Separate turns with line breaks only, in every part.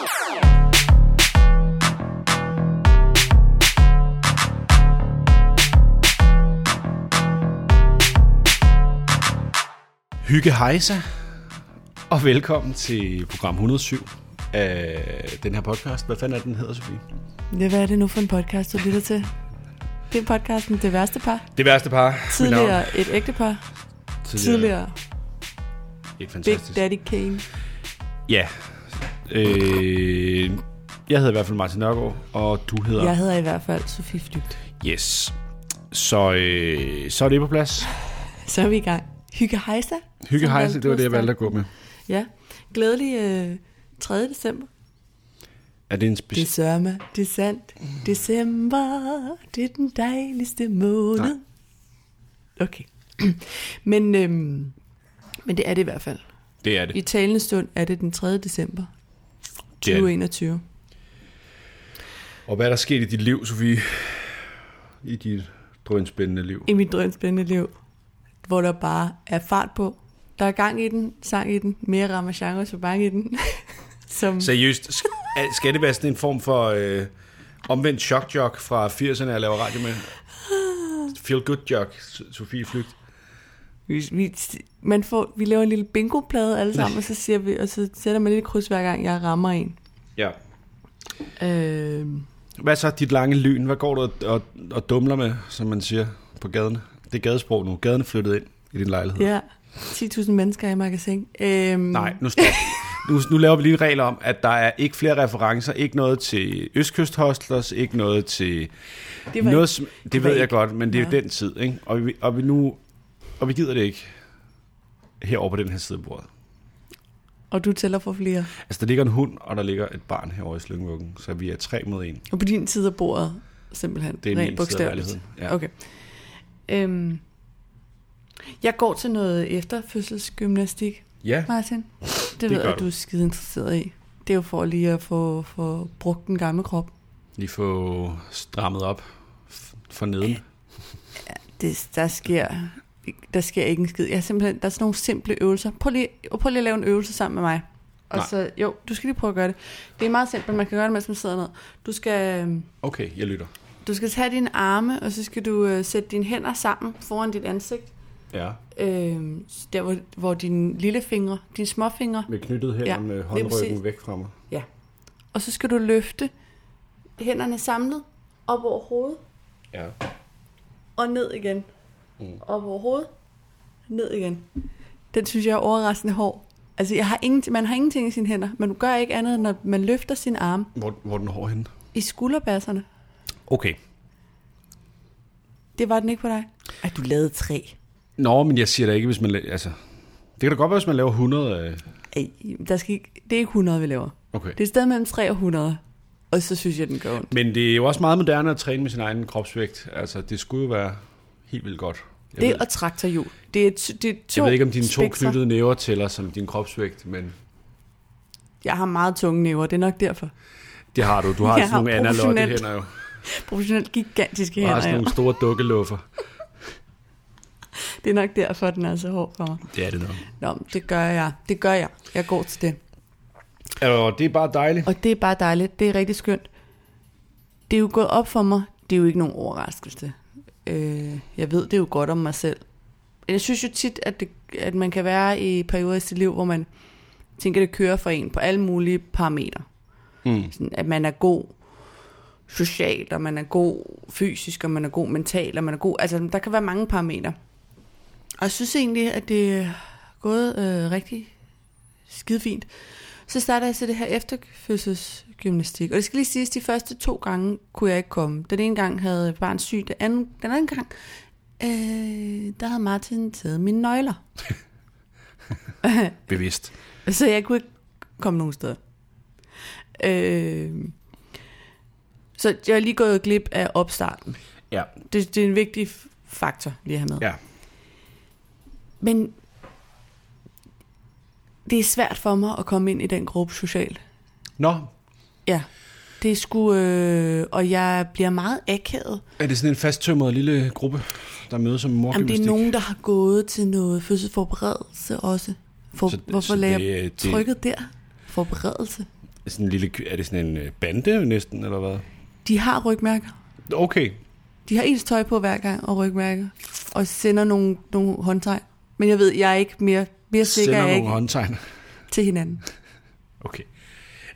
Hygge hejsa, og velkommen til program 107 af den her podcast. Hvad fanden er den hedder, Sofie?
Ja, hvad er det nu for en podcast, du lytter til? Det er podcasten Det Værste Par.
Det værste par.
Tidligere et ægte par. Tidligere
Et
Big
fantastisk.
Daddy Kane.
Ja. Øh, jeg hedder i hvert fald Martin Nørgaard, og du hedder...
Jeg hedder i hvert fald Sofie Flygt.
Yes. Så, øh, så er det på plads.
Så er vi i gang. Hygge hejsa.
Hygge
valgte
det var det, jeg valgte at gå med.
Ja. Glædelig øh, 3. december.
Er det en speciel...
Det sørger mig, det er sandt. December, det er den dejligste måned.
Nej.
Okay. men, øhm, men det er det i hvert fald.
Det er det.
I talende stund er det den 3. december
er.
2021.
Og hvad er der sket i dit liv, Sofie? I dit drønspændende liv?
i mit drømspændende liv, hvor der bare er fart på. Der er gang i den, sang i den, mere Ramachan og bang i den. Som,
Seriøst, sk- er- skal det være sådan en form for øh, omvendt shock-jock fra 80'erne, jeg laver radio med? Feel good jock, Sofie Flygt.
Vi, vi, man får, vi laver en lille bingo-plade alle sammen, og så, siger vi, og så sætter man lidt kryds hver gang, jeg rammer en.
Ja.
Øh,
Hvad så dit lange lyn? Hvad går du og, og, og dumler med, som man siger på gaderne? Det er gadesprog nu. Gaden er flyttet ind i din lejlighed.
ja, 10.000 mennesker i magasin. Øh,
Nej, nu stop. Nu, nu laver vi lige en regel om, at der er ikke flere referencer, ikke noget til Østkyst Hostlers, ikke noget til
det
noget,
ikke,
som, det,
det
ved jeg
ikke-
godt, men det er jo
Ja.
den tid, ikke? Og vi, og vi nu og vi gider det ikke herovre på den her side af bordet.
og du tæller for flere.
Altså, der ligger en hund, og der ligger et barn herovre i Slyngvuggen, så vi er tre mod en.
Og på din side af bordet, simpelthen,
Det er min
rent
side af. Ja.
Okay. Øhm, jeg går til noget efterfødselsgymnastik.
Ja,
Martin. Det,
Det
ved jeg,
du.
du er skide interesseret i. Det er jo for lige at få, få brugt den gamle krop.
lige få strammet op for neden.
Det, der sker der sker ikke en skid. Jeg simpelthen, der er sådan nogle simple øvelser. Prøv lige, prøv lige at lave en øvelse sammen med mig. Og
Nej.
så, jo, du skal lige prøve at gøre det. Det er meget simpelt, man kan gøre det, mens man sidder ned. Du skal, øhm,
Okay, jeg lytter.
du skal tage dine arme, og så skal du øh, sætte dine hænder sammen foran dit ansigt.
Ja,
Øh, der hvor, hvor dine lille fingre, dine småfingre,
med knyttet hænder
Ja,
ja, med håndryggen væk fra mig.
og så skal du løfte hænderne samlet op over hovedet,
Ja.
og ned igen.
Mm.
Op over hovedet, ned igen. Den synes jeg er overraskende hård. Altså, jeg har ingen, man har ingenting i sine hænder, men du gør ikke andet, når man løfter sin arm
Hvor, hvor er den hård henne?
i skulderbasserne.
Okay.
Det var den ikke på dig. Ej, du lavede tre.
Nå, men jeg siger da ikke, hvis man... Altså, det kan da godt være, hvis man laver 100 af...
Ej, der skal ikke, det er ikke 100, vi laver.
Okay.
Det er et sted mellem 3 og 100. Og så synes jeg, den gør ondt.
Men det er jo også meget moderne at træne med sin egen kropsvægt. Altså, det skulle jo være helt vildt godt. Jeg,
Det
ved,
er og traktorhjul. Det er, t- det er to
jeg ved ikke, om dine to
spekser.
knyttede næver tæller som din kropsvægt, men
Jeg har meget tunge næver, det er nok derfor.
det har du. Du har
har
nogle
professionelt
hænder jo.
Professionelt gigantiske
Du har
hænder.
sådan nogle store dukkeluffer.
Det er nok derfor, den er så hård for mig.
Det er det nok.
Nå, det gør jeg. Det gør jeg. Jeg går til det.
Og det er bare dejligt.
Og det er bare dejligt. Det er rigtig skønt. Det er jo gået op for mig. Det er jo ikke nogen overraskelse. Øh, jeg ved det jo godt om mig selv. Jeg synes jo tit, at, det, at man kan være i perioder i sit liv, hvor man tænker, det kører for en på alle mulige parametre.
Mm.
Sådan, at man er god socialt, og man er god fysisk, og man er god mentalt, og man er god... Altså, der kan være mange parametre. Og jeg synes egentlig, at det er gået øh, rigtig skide fint. Så starter jeg til det her efterfødselsgymnastik. Og det skal lige siges, de første to gange kunne jeg ikke komme. Den ene gang havde barn syg, den anden, den anden gang, øh, der havde Martin taget mine nøgler.
Bevidst.
Så jeg kunne ikke komme nogen steder. Øh, så jeg er lige gået glip af opstarten.
Ja.
Det, det er en vigtig faktor lige at have med.
Ja.
Men det er svært for mig at komme ind i den gruppe socialt.
Nå,
Ja, det sgu... Øh, og jeg bliver meget akavet.
er det sådan en fasttømret lille gruppe, der mødes som
Jamen,
morgymnastik?
det er nogen, der har gået til noget fødselsforberedelse også. For,
Så-
hvorfor
så
lagde
det-
jeg
det-
trykket der? Forberedelse.
sådan en lille, er det sådan en øh, bande næsten, eller hvad?
De har rygmærker.
Okay,
De har ens tøj på hver gang og rygmærker. Og sender nogle, nogle håndtegn. Men jeg ved, jeg er ikke mere, mere sikker
sender
er
nogle
ikke
håndtegn.
til hinanden.
Okay.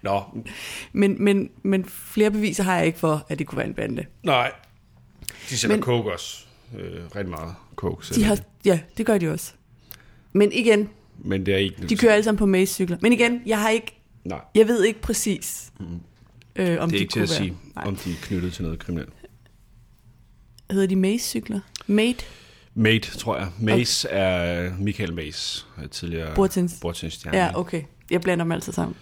Nå,
Men, men, men flere beviser har jeg ikke for, at det kunne være en bande.
nej. De sender
Men-
coke også. Øh, rigtig meget coke.
De har, ja, det gør de også. Men igen,
Men det er ikke...
de kører alle sammen på Mace-cykler. Men igen, jeg har ikke,
Nej,
jeg ved ikke præcis, øh, om
det er
de
ikke til at
være.
sige,
Nej.
om de er knyttet til noget kriminelt.
Hedder de Mace-cykler? Mate?
Mate, tror jeg. Mace okay. er Michael Mace, er tidligere
Bordtennis.
bordtennisstjerne.
Ja, okay. Jeg blander dem altid sammen.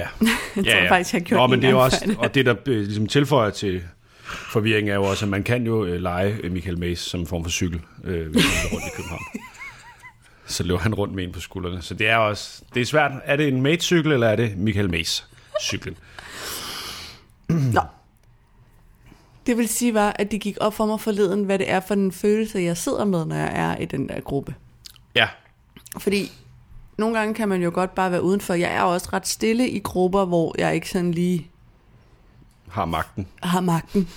Ja.
Jeg tror faktisk, jeg har gjort
Nå,
det
men
en
det er også,
før.
og det der øh, ligesom tilføjer til forvirring er jo også, at man kan jo øh, lege øh, Michael Mace som en form for cykel, øh, hvis man rundt i København. Så løber han rundt med en på skuldrene. Så det er også, det er svært. Er det en Mate-cykel, eller er det Michael Mace-cyklen?
Nå. Det vil sige var, at det gik op for mig forleden, hvad det er for en følelse, jeg sidder med, når jeg er i den der gruppe.
Ja,
Fordi nogle gange kan man jo godt bare være udenfor. Jeg er også ret stille i grupper, hvor jeg ikke sådan lige
har magten.
har magten.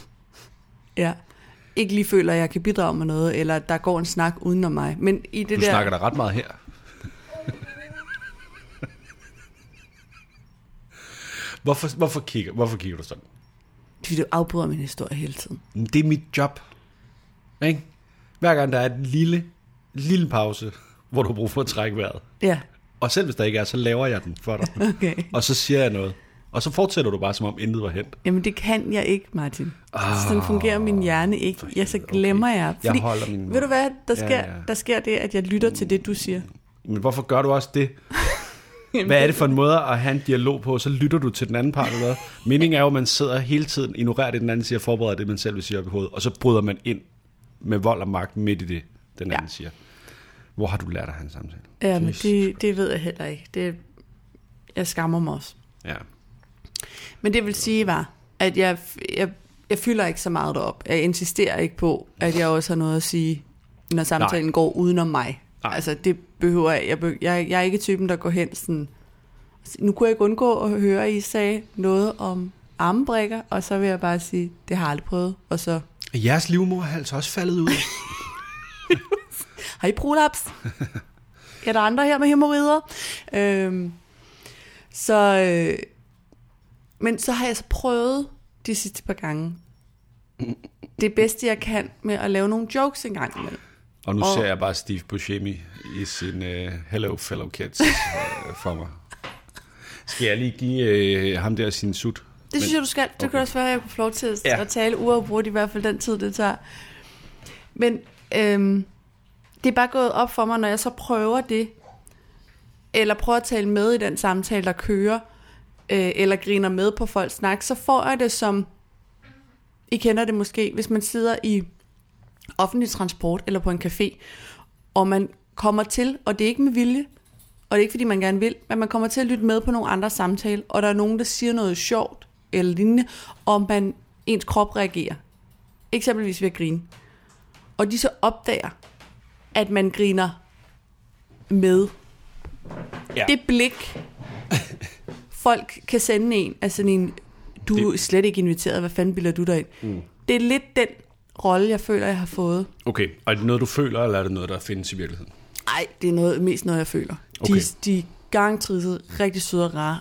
Ja. Ikke lige føler, at jeg kan bidrage med noget, eller der går en snak udenom mig. Men i det
Du
der...
snakker der ret meget her. hvorfor, hvorfor, kigger, hvorfor kigger du sådan?
Fordi du afbryder min historie hele tiden.
Det er mit job. Ikke? Hver gang der er en lille, lille pause, hvor du har brug for at trække vejret.
Ja,
Og selv hvis der ikke er, så laver jeg den for dig.
okay.
Og så siger jeg noget. Og så fortsætter du bare, som om intet var hent.
Jamen det kan jeg ikke, Martin.
Ah,
Sådan fungerer min hjerne ikke. Ja, så glemmer
okay.
jeg.
Jeg holder min
Ved du hvad, der
Ja,
sker,
ja.
der sker det, at jeg lytter til det, du siger.
Men hvorfor gør du også det? Hvad er det for en måde at have en dialog på? Så lytter du til den anden part, eller? Meningen er jo, at man sidder hele tiden, ignorerer det, den anden siger, forbereder det, man selv vil sige op i hovedet, og så bryder man ind med vold og magt midt i det, den
Ja.
anden siger. Hvor har du lært at have en samtale?
Ja, men det, det ved jeg heller ikke. Det, jeg skammer mig også.
Ja.
Men det vil sige var, at jeg, jeg, jeg fylder ikke så meget derop. Jeg insisterer ikke på, at jeg også har noget at sige, når samtalen
Nej.
går udenom mig.
Nej.
Altså, det behøver jeg. Jeg, be, jeg. jeg er ikke typen, der går hen sådan... Nu kunne jeg ikke undgå at høre, at I sagde noget om armbrækker, og så vil jeg bare sige, det har jeg aldrig prøvet. Og så,
Er jeres livmorhals også faldet ud?
har I prolaps? er der andre her med hemorrider? Øhm, så, øh, men så har jeg så prøvet de sidste par gange det bedste, jeg kan med at lave nogle jokes en gang imellem.
Og nu
Og-
ser jeg bare Steve Buscemi i sin uh, Hello Fellow Kids uh, for mig. Skal jeg lige give uh, ham der sin sut?
Det synes jeg, du skal. Det okay. kan også være, at jeg kunne få lov til at,
Ja.
ja. at tale uafbrudt, i hvert fald den tid, det tager. Men øhm, det er bare gået op for mig, når jeg så prøver det, eller prøver at tale med i den samtale, der kører, øh, eller griner med på folks snak, så får jeg det som, I kender det måske, hvis man sidder i offentlig transport eller på en café, og man kommer til, og det er ikke med vilje, og det er ikke fordi man gerne vil, men man kommer til at lytte med på nogle andre samtale, og der er nogen, der siger noget sjovt eller lignende, og man, ens krop reagerer. Eksempelvis ved at grine. Og de så opdager, at man griner med.
Ja.
Det blik, folk kan sende en, altså sådan en, du er
Det-
slet ikke inviteret, hvad fanden bilder du dig ind? Mm. Det er lidt den rolle, jeg føler, jeg har fået.
Okay, og er det noget, du føler, eller er det noget, der findes i virkeligheden?
Nej, det er noget, mest noget, jeg føler.
Okay.
De, de er garantrisset rigtig søde og rare.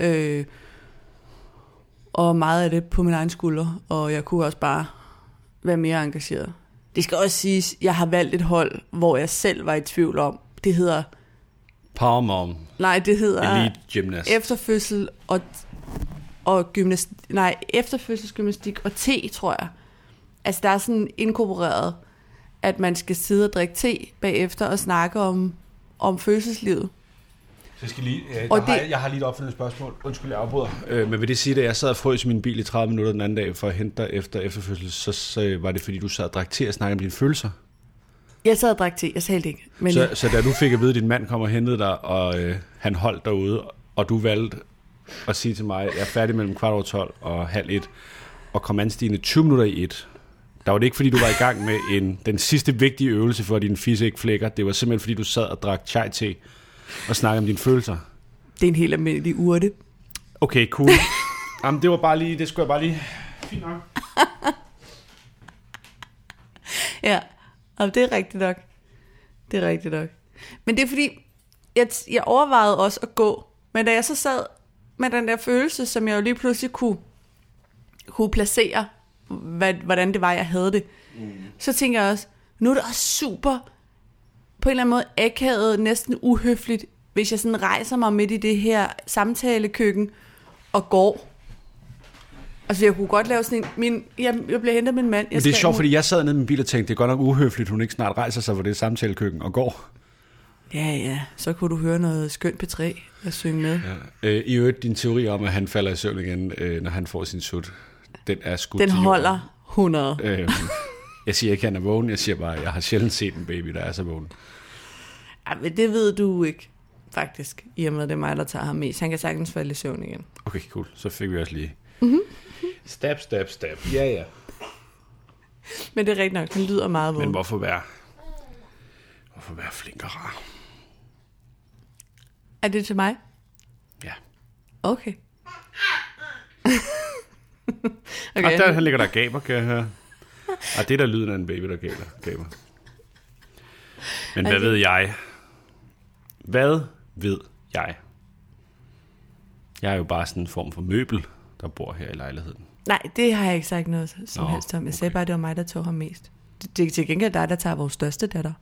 Øh, og meget af det på min egen skulder. Og jeg kunne også bare være mere engageret. Det skal også siges, jeg har valgt et hold, hvor jeg selv var i tvivl om. Det hedder,
Power Mom,
nej, det hedder
Elite Gymnast.
efterfødsel og, og gymnast, nej, efterfødselsgymnastik og te, tror jeg. Altså, der er sådan inkorporeret, at man skal sidde og drikke te bagefter og snakke om, om fødselslivet.
Så jeg, skal lige, øh,
Og
der har,
det-
jeg, har lige et opfølgende spørgsmål. Undskyld, jeg afbryder. Øh, men vil det sige, at jeg sad og frøs i min bil i 30 minutter den anden dag for at hente dig efter efterfødsel, så, så var det fordi, du sad og drak te og snakkede om dine følelser?
Jeg sad og drak te, jeg talte ikke. Men
Så, så da du fik at vide, at din mand kom og hentede dig, og øh, han holdt derude, og du valgte at sige til mig, at jeg er færdig mellem kvart over 12 og halv et, og kom anstigende 20 minutter i et, der var det ikke, fordi du var i gang med en, den sidste vigtige øvelse for, at din fisse ikke flækker. Det var simpelthen, fordi du sad og drak chai te og snakkede om dine følelser.
det er en helt almindelig urte.
Okay, cool. Jamen, det var bare lige, det skulle jeg bare lige... Fint nok.
Ja, og det er rigtigt nok. Det er rigtigt nok. Men det er fordi, jeg, jeg overvejede også at gå, men da jeg så sad med den der følelse, som jeg jo lige pludselig kunne, kunne placere, hvad, hvordan det var, jeg havde det, mm. så tænker jeg også, nu er det også super, på en eller anden måde akavet, næsten uhøfligt, hvis jeg sådan rejser mig midt i det her samtalekøkken og går. Altså, jeg kunne godt lave sådan en... Min, jeg, jeg bliver hentet af min mand. Jeg
Men det er sjovt, fordi jeg sad nede i min bil og tænkte, det er godt nok uhøfligt, hun ikke snart rejser sig for det samtalekøkken og går.
Ja, ja. Så kunne du høre noget skønt P3 og synge med.
Ja. Øh, I øvrigt, din teori om, at han falder i søvn igen, øh, når han får sin sut, den er skudt
Den holder 100.
Øh, jeg siger ikke, at han er vågen. Jeg siger bare, at jeg har sjældent set en baby, der er så vågen.
Ja, men det ved du ikke, faktisk. I og med, det er mig, der tager ham mest. Han kan sagtens falde i søvn igen.
Okay, cool. Så fik vi også lige...
Mhm.
Stab, stab, stab. Ja, ja.
Men det er rigtigt nok, han lyder meget
Men
vågen.
hvorfor være... Hvorfor være flink og rar?
Er det til mig?
Ja.
Okay.
Okay. Og der han ligger der gaber, kan jeg høre. Og det er der lyden af en baby, der gaber. gaber. Men hvad ved jeg? Hvad ved jeg? Jeg er jo bare sådan en form for møbel, der bor her i lejligheden.
Nej, det har jeg ikke sagt noget som
Nå,
helst om. Jeg sagde
okay.
bare, at det var mig, der tog ham mest. Det det er til gengæld dig, der tager vores største datter.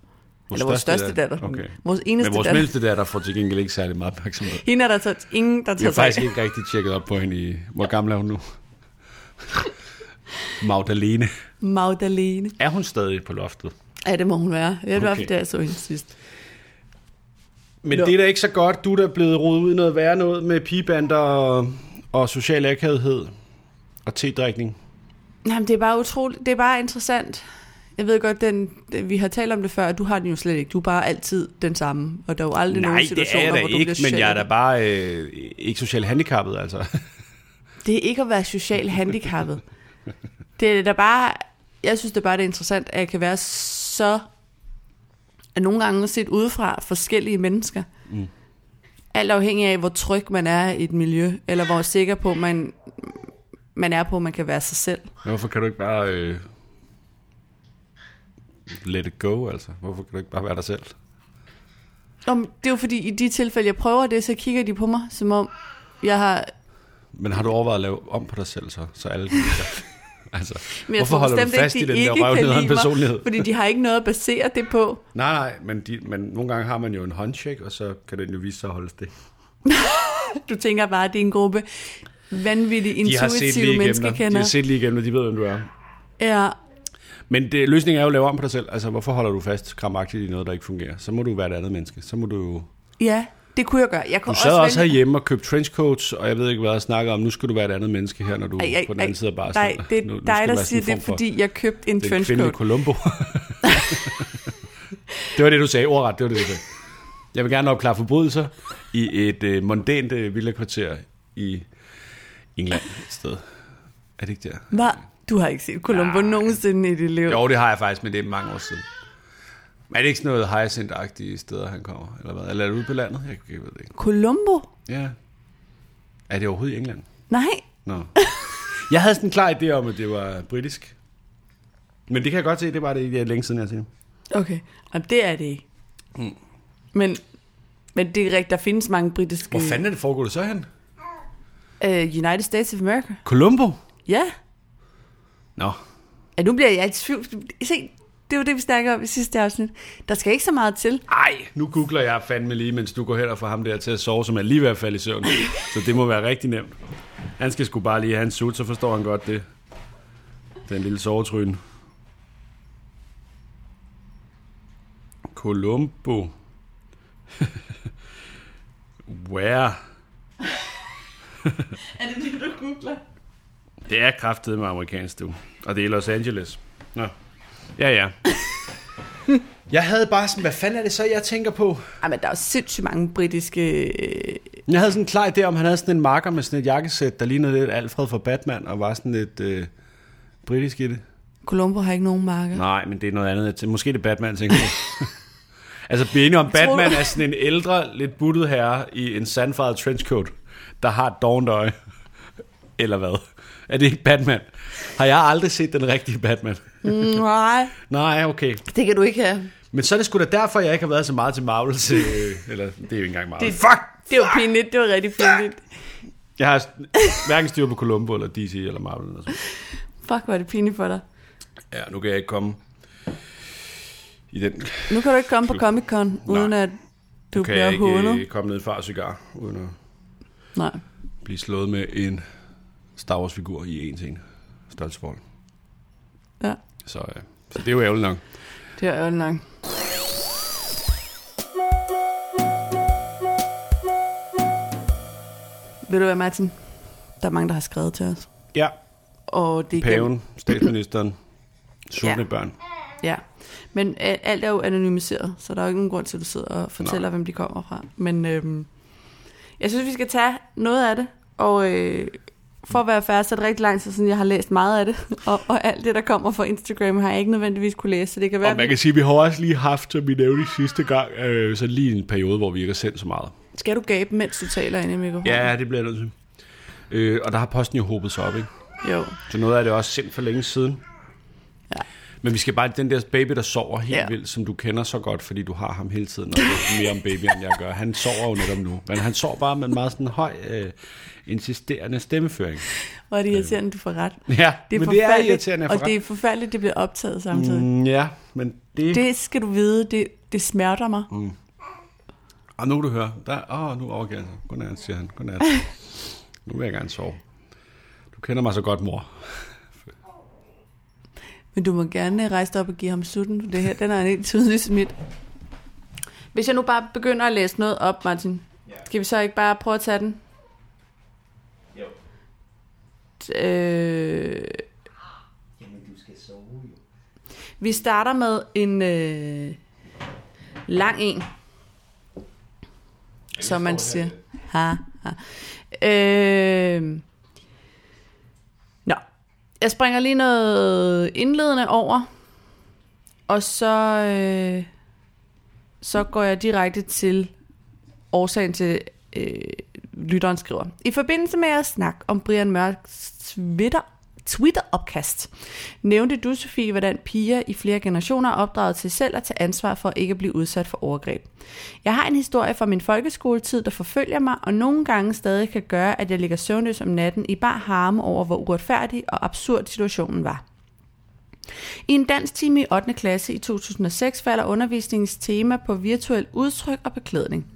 Vores
Eller vores største
største
datter.
datter, okay.
Vores eneste
Men vores
datter.
mindste der får til gengæld ikke særlig meget opmærksomhed.
Hende er der tager ingen, der
Jeg
tager
har
sig
faktisk ikke rigtig tjekket op på hende i... Hvor gammel er hun nu? Magdalene.
Magdalene.
Er hun stadig på loftet?
Ja, det må hun være. Ja, det var,
Okay.
fordi jeg så hende sidst.
Men
Nå.
det er da ikke så godt. Du er da blevet rodet ud i noget værre noget med pigebander og, og social akavethed og tedrikning.
Jamen, det er bare utroligt. Det er bare interessant. Jeg ved godt, den, vi har talt om det før, at du har den jo slet ikke. Du er bare altid den samme. Og der er jo aldrig
Nej,
nogen situationer,
er
hvor du
ikke,
bliver
men jeg er
social.
da bare øh, ikke socialt handicappet, altså.
Det er ikke at være socialt handicappet. det er da bare... Jeg synes det bare, det er interessant, at jeg kan være så... At nogle gange set udefra forskellige mennesker. Mm. Alt afhængig af, hvor tryg man er i et miljø, eller hvor sikker på, man, man er på, at man kan være sig selv.
Hvorfor kan du ikke bare øh, let it go, altså? Hvorfor kan du ikke bare være dig selv?
Om, det er jo fordi, i de tilfælde, jeg prøver det, så kigger de på mig, som om jeg har...
Men har du overvejet at lave om på dig selv, så, så alle kan? Altså,
Men jeg
hvorfor
tror
holder du fast
ikke,
i
de
den der røvnederen personlighed?
Fordi de har ikke noget at basere det på.
Nej, nej, men, de, men nogle gange har man jo en håndcheck, og så kan den jo vise sig at holde stik.
Du tænker bare, at det er en gruppe vanvittigt intuitive
dig. De
menneskekender.
har set lige igennem dig, de ved, hvem du er.
Ja,
Men det, løsningen er jo at lave om på dig selv. Altså, hvorfor holder du fast kramagtigt i noget, der ikke fungerer? Så må du være et andet menneske. Så må du jo...
ja, det kunne jeg gøre. Jeg
Du
kunne
sad også
vælge-
herhjemme og købte trenchcoats, og jeg ved ikke, hvad jeg snakker om. Nu skal du være et andet menneske her, når du
Ej, ej,
er på den anden side af bare
Nej, det er
nu, nu
dig,
du
der siger det,
for
fordi jeg købte en
Den kvindelige
trenchcoat.
Columbo. det var det, du sagde. Ordret, det var det, du sagde. Jeg vil gerne opklare forbrydelser i et øh, mondænt øh, villakvarter i England et sted. Er det ikke der?
Hvad? Du har ikke set Columbo
Nej.
nogensinde i dit liv.
Jo, det har jeg faktisk, men det er mange år siden. Men er det ikke sådan noget hyacinth-agtige steder, han kommer? Eller hvad? Eller er det ude på landet? Jeg, jeg ved det ikke.
Columbo?
Ja. Er det overhovedet i England?
Nej.
Nå. Jeg havde sådan en klar idé om, at det var britisk. Men det kan jeg godt se, det var det ikke længe siden, jeg har set det.
Okay, og det er det ikke.
Mm.
Men, men det er rigtigt, der findes mange britiske...
Hvor fanden er det foregår det så hen?
Uh, United States of America.
Columbo?
Ja.
Nå.
ja, nu bliver jeg i tvivl. Se, det var det, vi snakkede om i sidste afsnit. Der skal ikke så meget til.
Ej, nu googler jeg fandme lige, mens du går hen og får ham der til at sove, som er lige ved at falde i søvn. Så det må være rigtig nemt. Han skal sgu bare lige have en suit, så forstår han godt det. Den lille sovetryne. Columbo. Where?
Er det det, du googler?
Det er kraftet med amerikansk, du. Og det er Los Angeles. Nå. Ja, ja. Jeg havde bare sådan, hvad fanden er det så, jeg tænker på?
Ej, men der er jo sindssygt mange britiske... øh,
Jeg havde sådan en klar idé om, han havde sådan en marker med sådan et jakkesæt, der lignede lidt Alfred fra Batman, og var sådan lidt øh, britisk i det.
Columbo har ikke nogen marker.
Nej, men det er noget andet. Jeg Måske det er Batman, jeg tænker på. altså, vi enige om, Batman er sådan en ældre, lidt buttet herre i en sandfarvet trenchcoat. der har et dårligt øje. Eller hvad? Er det ikke Batman? Har jeg aldrig set den rigtige Batman?
Nej,
Nej, okay.
det kan du ikke have.
Men så er det sgu da derfor, jeg ikke har været så meget til Marvel. Til, eller, det er jo ikke engang Marvel.
Det-
Fuck!
Det var pinligt, det var rigtig pinligt.
Jeg har hverken styr på Columbo, eller DC, eller Marvel. Eller sådan.
Fuck, var det pinligt for dig.
Ja, nu kan jeg ikke komme i den...
Nu kan du ikke komme på Comic Con, uden
Nej.
at du
Nu kan
bliver
jeg ikke
hånet.
øh, komme ned og cigar, uden at
Nej.
blive slået med en Star Wars-figur i en en størrelsesforhold.
Ja,
Så, øh, så det er jo ærgerligt nok.
det er jo nok. Ved du hvad, Martin? Der er mange, der har skrevet til os.
Ja,
Og det er
paven, statsministeren, sultne
Ja.
børn.
Ja, men øh, alt er jo anonymiseret, så der er jo ikke nogen grund til, at du sidder og fortæller,
Nej.
hvem de kommer fra. Men øhm, jeg synes, vi skal tage noget af det, og øh, for at være færdig, så er det rigtig lang tid siden, jeg har læst meget af det, og, og alt det, der kommer fra Instagram, har jeg ikke nødvendigvis kunne læse, så det kan være...
Og man kan sige, at vi har også lige haft, som vi nævnte sidste gang, øh, så lige en periode, hvor vi ikke har sendt så meget.
Skal du gabe, mens du taler ind i mikrofonen?
Ja, det bliver jeg nødt til. Øh, og der har posten jo håbet sig op, ikke?
Jo.
Så noget af det også sendt for længe siden.
Ja.
Men vi skal bare, den der baby, der sover helt
Ja.
vildt, som du kender så godt, fordi du har ham hele tiden, og ved mere om baby, end jeg gør. Han sover jo netop nu. Men han sover bare med en meget sådan høj, øh, insisterende stemmeføring.
Og det er irriterende, du får ret.
Ja,
Det er
men det er
forfærdeligt,
irriterende,
Og det er forfærdeligt, det bliver optaget samtidig. Mm.
Ja, men det...
Det skal du vide, det, det smerter mig. Mm.
Og nu du høre, der, åh, nu overgiver han sig. Godnat, siger han. Godnat. nu vil jeg gerne sove. Du kender mig så godt, mor.
Men du må gerne rejse dig op og give ham sutten, for det her, den er en helt tydelig smidt. Hvis jeg nu bare begynder at læse noget op, Martin, skal vi så ikke bare prøve at tage den?
Jo.
Øh,
Jamen, du skal sove jo.
vi starter med en øh, lang en, som man siger. Ha, ha. Øh, jeg springer lige noget indledende over, og så, øh, så går jeg direkte til årsagen til, øh, lytteren skriver. I forbindelse med at snakke om Brian Mørks Twitter, Twitter-opkast, nævnte du, Sofie, hvordan piger i flere generationer er opdraget til selv at tage ansvar for ikke at blive udsat for overgreb. Jeg har en historie fra min folkeskoletid, der forfølger mig, og nogle gange stadig kan gøre, at jeg ligger søvnløs om natten i bare harme over, hvor uretfærdig og absurd situationen var. I en dansk time i 8. klasse i 2006 falder undervisningens tema på virtuel udtryk og beklædning.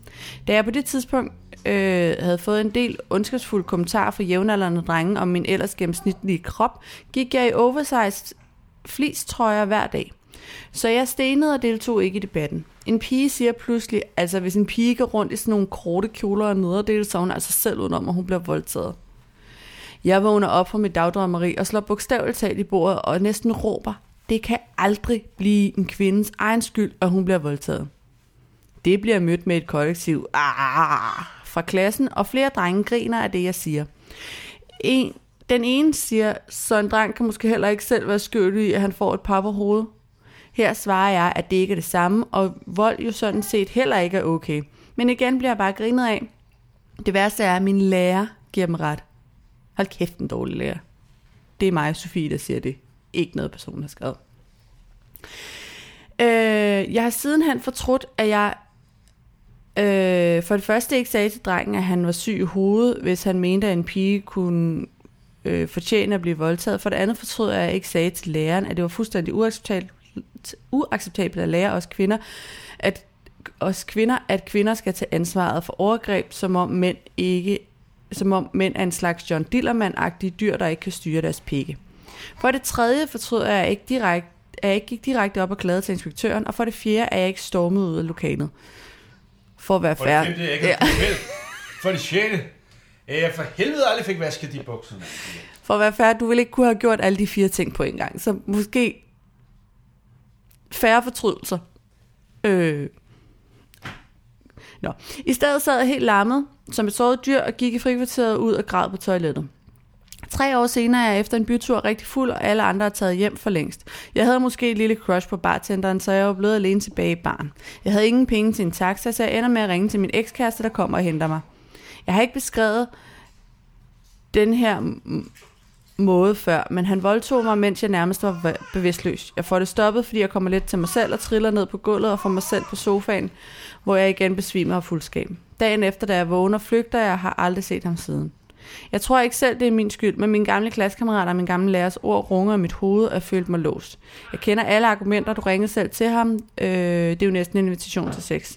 Da jeg på det tidspunkt øh, havde fået en del ondskabsfulde kommentarer fra jævnaldrende drenge om min ellers gennemsnitlige krop, gik jeg i oversized fleecetrøjer hver dag. Så jeg stenede og deltog ikke i debatten. En pige siger pludselig, altså hvis en pige går rundt i sådan nogle korte kjoler og nederdele, så er hun altså selv udenom, at hun bliver voldtaget. Jeg vågner op fra mit dagdrømmeri og slår bogstaveligt talt i bordet og næsten råber, det kan aldrig blive en kvindes egen skyld, at hun bliver voldtaget. Det bliver mødt med et kollektiv ah, fra klassen, og flere drenge griner af det, jeg siger. En, den ene siger, så en dreng kan måske heller ikke selv være skyldig i, at han får et par på hovedet. Her svarer jeg, at det ikke er det samme, og vold jo sådan set heller ikke er okay. Men igen bliver jeg bare grinet af. Det værste er, at min lærer giver dem ret. Hold kæft, en dårlig lærer. Det er mig og Sofie, der siger det. Ikke noget, personen har skrevet. Øh, jeg har sidenhen fortrudt, at jeg øh, for det første ikke sagde til drengen, at han var syg i hovedet, hvis han mente, at en pige kunne øh, fortjene at blive voldtaget. For det andet fortrød jeg, at jeg ikke sagde til læreren, at det var fuldstændig uacceptabelt, uacceptabelt at lære os kvinder, at os kvinder, at kvinder skal tage ansvaret for overgreb, som om mænd ikke som om mænd er en slags John Dillermand-agtige dyr, der ikke kan styre deres pikke. For det tredje fortrød jeg, at jeg ikke, direkte, at jeg ikke gik direkte op og klagede til inspektøren, og for det fjerde er jeg ikke stormet ud af lokalet. For at være
For det
færdig.
femte, jeg ikke
Ja.
For det sjette, jeg for helvede aldrig fik vasket de bukser.
For at være færdig, du ville ikke kunne have gjort alle de fire ting på en gang. Så måske færre fortrydelser. Øh. Nå. I stedet sad jeg helt lammet, som et såret dyr, og gik i frikvarteret ud og græd på toilettet. Tre år senere er jeg efter en bytur rigtig fuld, og alle andre er taget hjem for længst. Jeg havde måske et lille crush på bartenderen, så jeg var blevet alene tilbage i baren. Jeg havde ingen penge til en taxa, så jeg ender med at ringe til min ekskæreste, der kommer og henter mig. Jeg har ikke beskrevet den her måde før, men han voldtog mig, mens jeg nærmest var bevidstløs. Jeg får det stoppet, fordi jeg kommer lidt til mig selv og triller ned på gulvet og får mig selv på sofaen, hvor jeg igen besvimer af fuldskab. Dagen efter, da jeg vågner, flygter jeg og har aldrig set ham siden. Jeg tror ikke selv, det er min skyld, men mine gamle klassekammerater og min gamle lærers ord runger i mit hoved og jeg følte mig låst. Jeg kender alle argumenter, du ringede selv til ham. Øh, det er jo næsten en invitation til sex.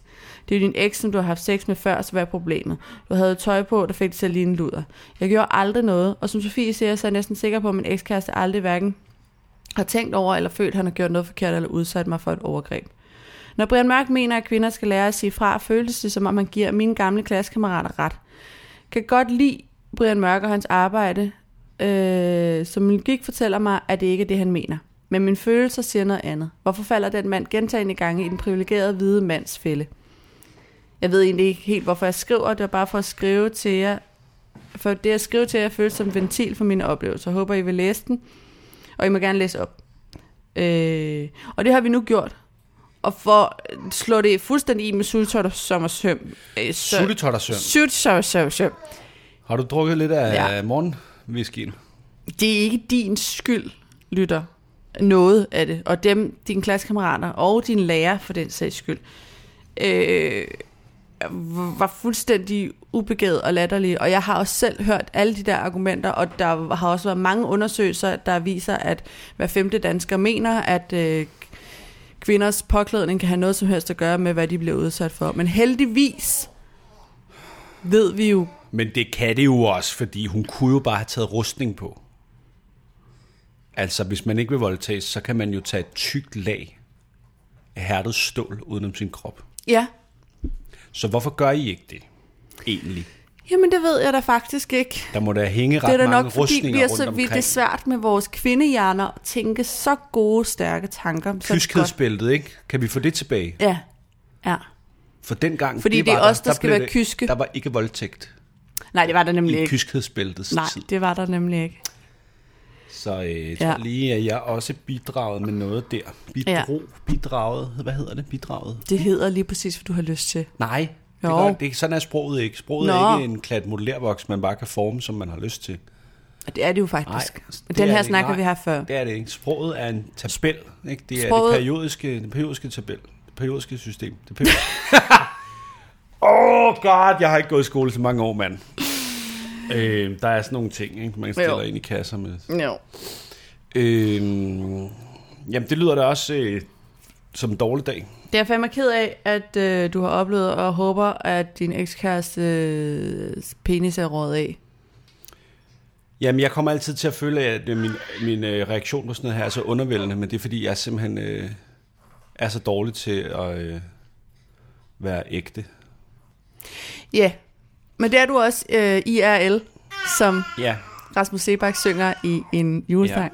Det er din eks, som du har haft sex med før, så hvad er problemet? Du havde tøj på, der fik det til at ligne luder. Jeg gjorde aldrig noget, og som Sofie siger, så er jeg næsten sikker på, at min ekskæreste aldrig hverken har tænkt over eller følt, at han har gjort noget forkert eller udsat mig for et overgreb. Når Brian Mørk mener, at kvinder skal lære at sige fra, føles det som om man giver mine gamle klassekammerater ret. Kan godt lide Brian Mørk og hans arbejde, øh, som min logik fortæller mig, at det ikke er det, han mener. Men mine følelser siger noget andet. Hvorfor falder den mand gentagende gange i den privilegerede hvide mands fælde? Jeg ved egentlig ikke helt, hvorfor jeg skriver. Det var bare for at skrive til jer. For det at skrive til jer føles som en ventil for mine oplevelser. Jeg håber, I vil læse den. Og I må gerne læse op. Øh, og det har vi nu gjort. Og for at slå det fuldstændig i med sultot som og søm. Øh, så-
Sultetottersøm.
Sultot som søm.
Har du drukket lidt af
Ja.
morgenwhiskyen?
det er ikke din skyld, lytter, noget af det. Og dem, dine klassekammerater og dine lærer for den sags skyld, øh, var fuldstændig ubegavet og latterlige. Og jeg har også selv hørt alle de der argumenter, og der har også været mange undersøgelser, der viser, at hver femte dansker mener, at øh, kvinders påklædning kan have noget som helst at gøre med, hvad de bliver udsat for. Men heldigvis ved vi jo
Men det kan det jo også, fordi hun kunne jo bare have taget rustning på. Altså, hvis man ikke vil voldtages, så kan man jo tage et tykt lag af hærdet stål udenom sin krop.
Ja,
Så hvorfor gør I ikke det, egentlig?
jamen det ved jeg da faktisk ikke.
Der må der hænge ret
Det er da
mange
nok, fordi vi er,
rundt
så, vi,
omkring.
det er svært med vores kvindehjerner at tænke så gode, stærke tanker. Er det.
Kyskhedsbæltet, ikke? Kan vi få det tilbage?
Ja, ja.
For dengang,
Fordi det er
var
os, der
der
skal
blev
være
det-
kyske.
Der var ikke voldtægt
Nej, det var der nemlig
i
ikke.
kyskhedsbæltets
Nej,
tid.
det var der nemlig ikke.
Så øh, jeg
Ja.
tror lige, at jeg også bidraget med noget der. Bidrog, bidraget, hvad hedder det? Bidraget?
Det hedder lige præcis, hvad du har lyst til.
Nej, det gør, det, sådan er sproget ikke. Sproget
Nå.
er ikke en klat modellervoks, man bare kan forme, som man har lyst til.
Og det er det jo faktisk.
Nej, det
Den
er
her snakker vi her før.
Det er det ikke. Sproget er en tabel. Ikke? Det er
Sproget-
det periodiske, det periodiske tabel. Det periodiske system. Det periodiske. oh god, jeg har ikke gået i skole så mange år, mand. Øh, der er sådan nogle ting, ikke? man stiller
Jo.
ind i kasser med.
Jo.
Øh, jamen, det lyder da også øh, som en dårlig dag.
Det er jeg fandme ked af, at øh, du har oplevet, og håber, at din ekskæreste øh, penis er rådet af.
Jamen, jeg kommer altid til at føle, at øh, min, min øh, reaktion på sådan noget her er så undervældende, men det er fordi, jeg simpelthen øh, er så dårlig til at øh, være ægte.
Ja, men det er du også øh, IRL, som
Ja.
Rasmus Sebak synger i en julesang.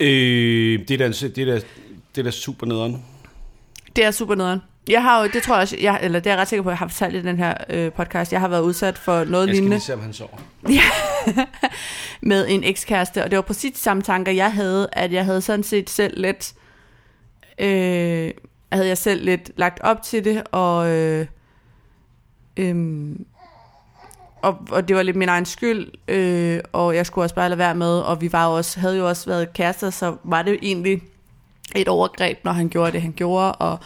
Øh, det, er da, det, er da, det er da super nederen.
Det er super nederen. Jeg har jo, det tror jeg også, jeg, eller det er jeg ret sikker på, at jeg har fortalt i den her øh, podcast. Jeg har været udsat for noget
Jeg skal
lignende
lige se, om han sover.
med en ekskæreste, og det var præcis de samme tanker, jeg havde, at jeg havde sådan set selv lidt, øh, havde jeg selv lidt lagt op til det, og, øh, øh, og, og det var lidt min egen skyld, øh, og jeg skulle også bare lade være med, og vi var også, havde jo også været kærester, så var det jo egentlig et overgreb, når han gjorde det, han gjorde, og,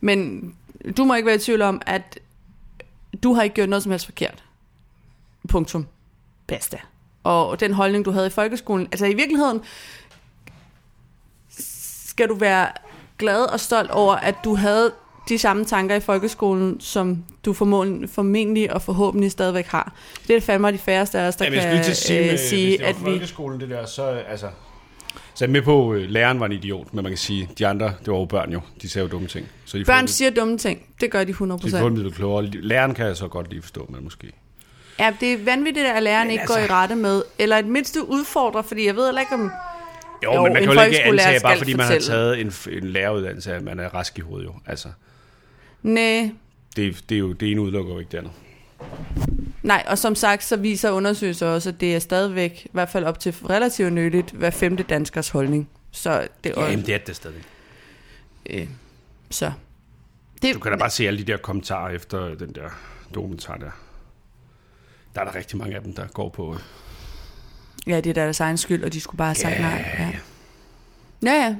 men du må ikke være i tvivl om, at du har ikke gjort noget som helst forkert. Punktum. Basta. Og den holdning, du havde i folkeskolen, altså i virkeligheden skal du være glad og stolt over, at du havde de samme tanker i folkeskolen, som du formodentlig, formentlig og forhåbentlig stadigvæk har. Det er fandme de færreste af os, der
Jamen, jeg
kan
at sige,
øh,
med,
sige
hvis det var
at vi...
folkeskolen, det der, så altså... Så er jeg med på, at læreren var en idiot, men man kan sige, de andre, det var jo børn jo, de sagde jo dumme ting. Så de
Børn siger dumme ting. Det gør de 100%.
de får lidt klogere. Læreren kan jeg så godt lige forstå, men måske.
Ja, det er vanvittigt, at læreren
Men
ikke
altså-
går i rette med, eller et mindste udfordrer, fordi jeg ved heller ikke, om...
Jo,
Jo,
men man kan jo ikke antage, bare fordi man har
fortælle.
taget en, en læreruddannelse, at man er rask i hovedet jo. Altså,
Næh,
det, det, er jo, det ene udelukker jo ikke det andet.
Nej, og som sagt, så viser undersøgelser også, at det er stadigvæk, i hvert fald op til relativt nyligt, hver femte danskers holdning. Så det er
Ja, jamen, det er det stadig.
øh, så. Det,
Du kan da bare se alle de der kommentarer efter den der dokumentar der. Der er der rigtig mange af dem, der går på...
Ja, det er deres egen skyld, og de skulle bare have sagt
Ja,
nej. Ja. ja, ja.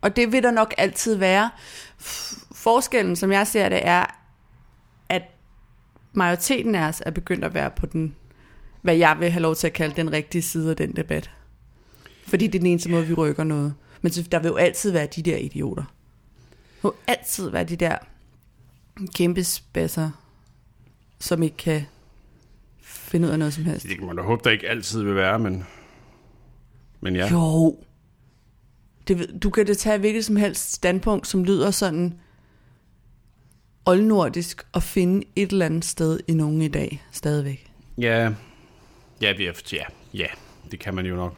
Og det vil der nok altid være. Forskellen, som jeg ser det, er, at majoriteten af os er begyndt at være på den, hvad jeg vil have lov til at kalde den rigtige side af den debat. Fordi det er den eneste måde, vi rykker noget. Men der vil jo altid være de der idioter. Der vil altid være de der kæmpe spasser, som ikke kan finde ud af noget som helst.
Det kan man da håbe, der ikke altid vil være, men... Men ja.
Jo. Det, du kan da tage hvilket som helst standpunkt, som lyder sådan oldnordisk og finde et eller andet sted i nogen i dag stadigvæk.
Ja, ja, vi er, ja, ja, det kan man jo nok.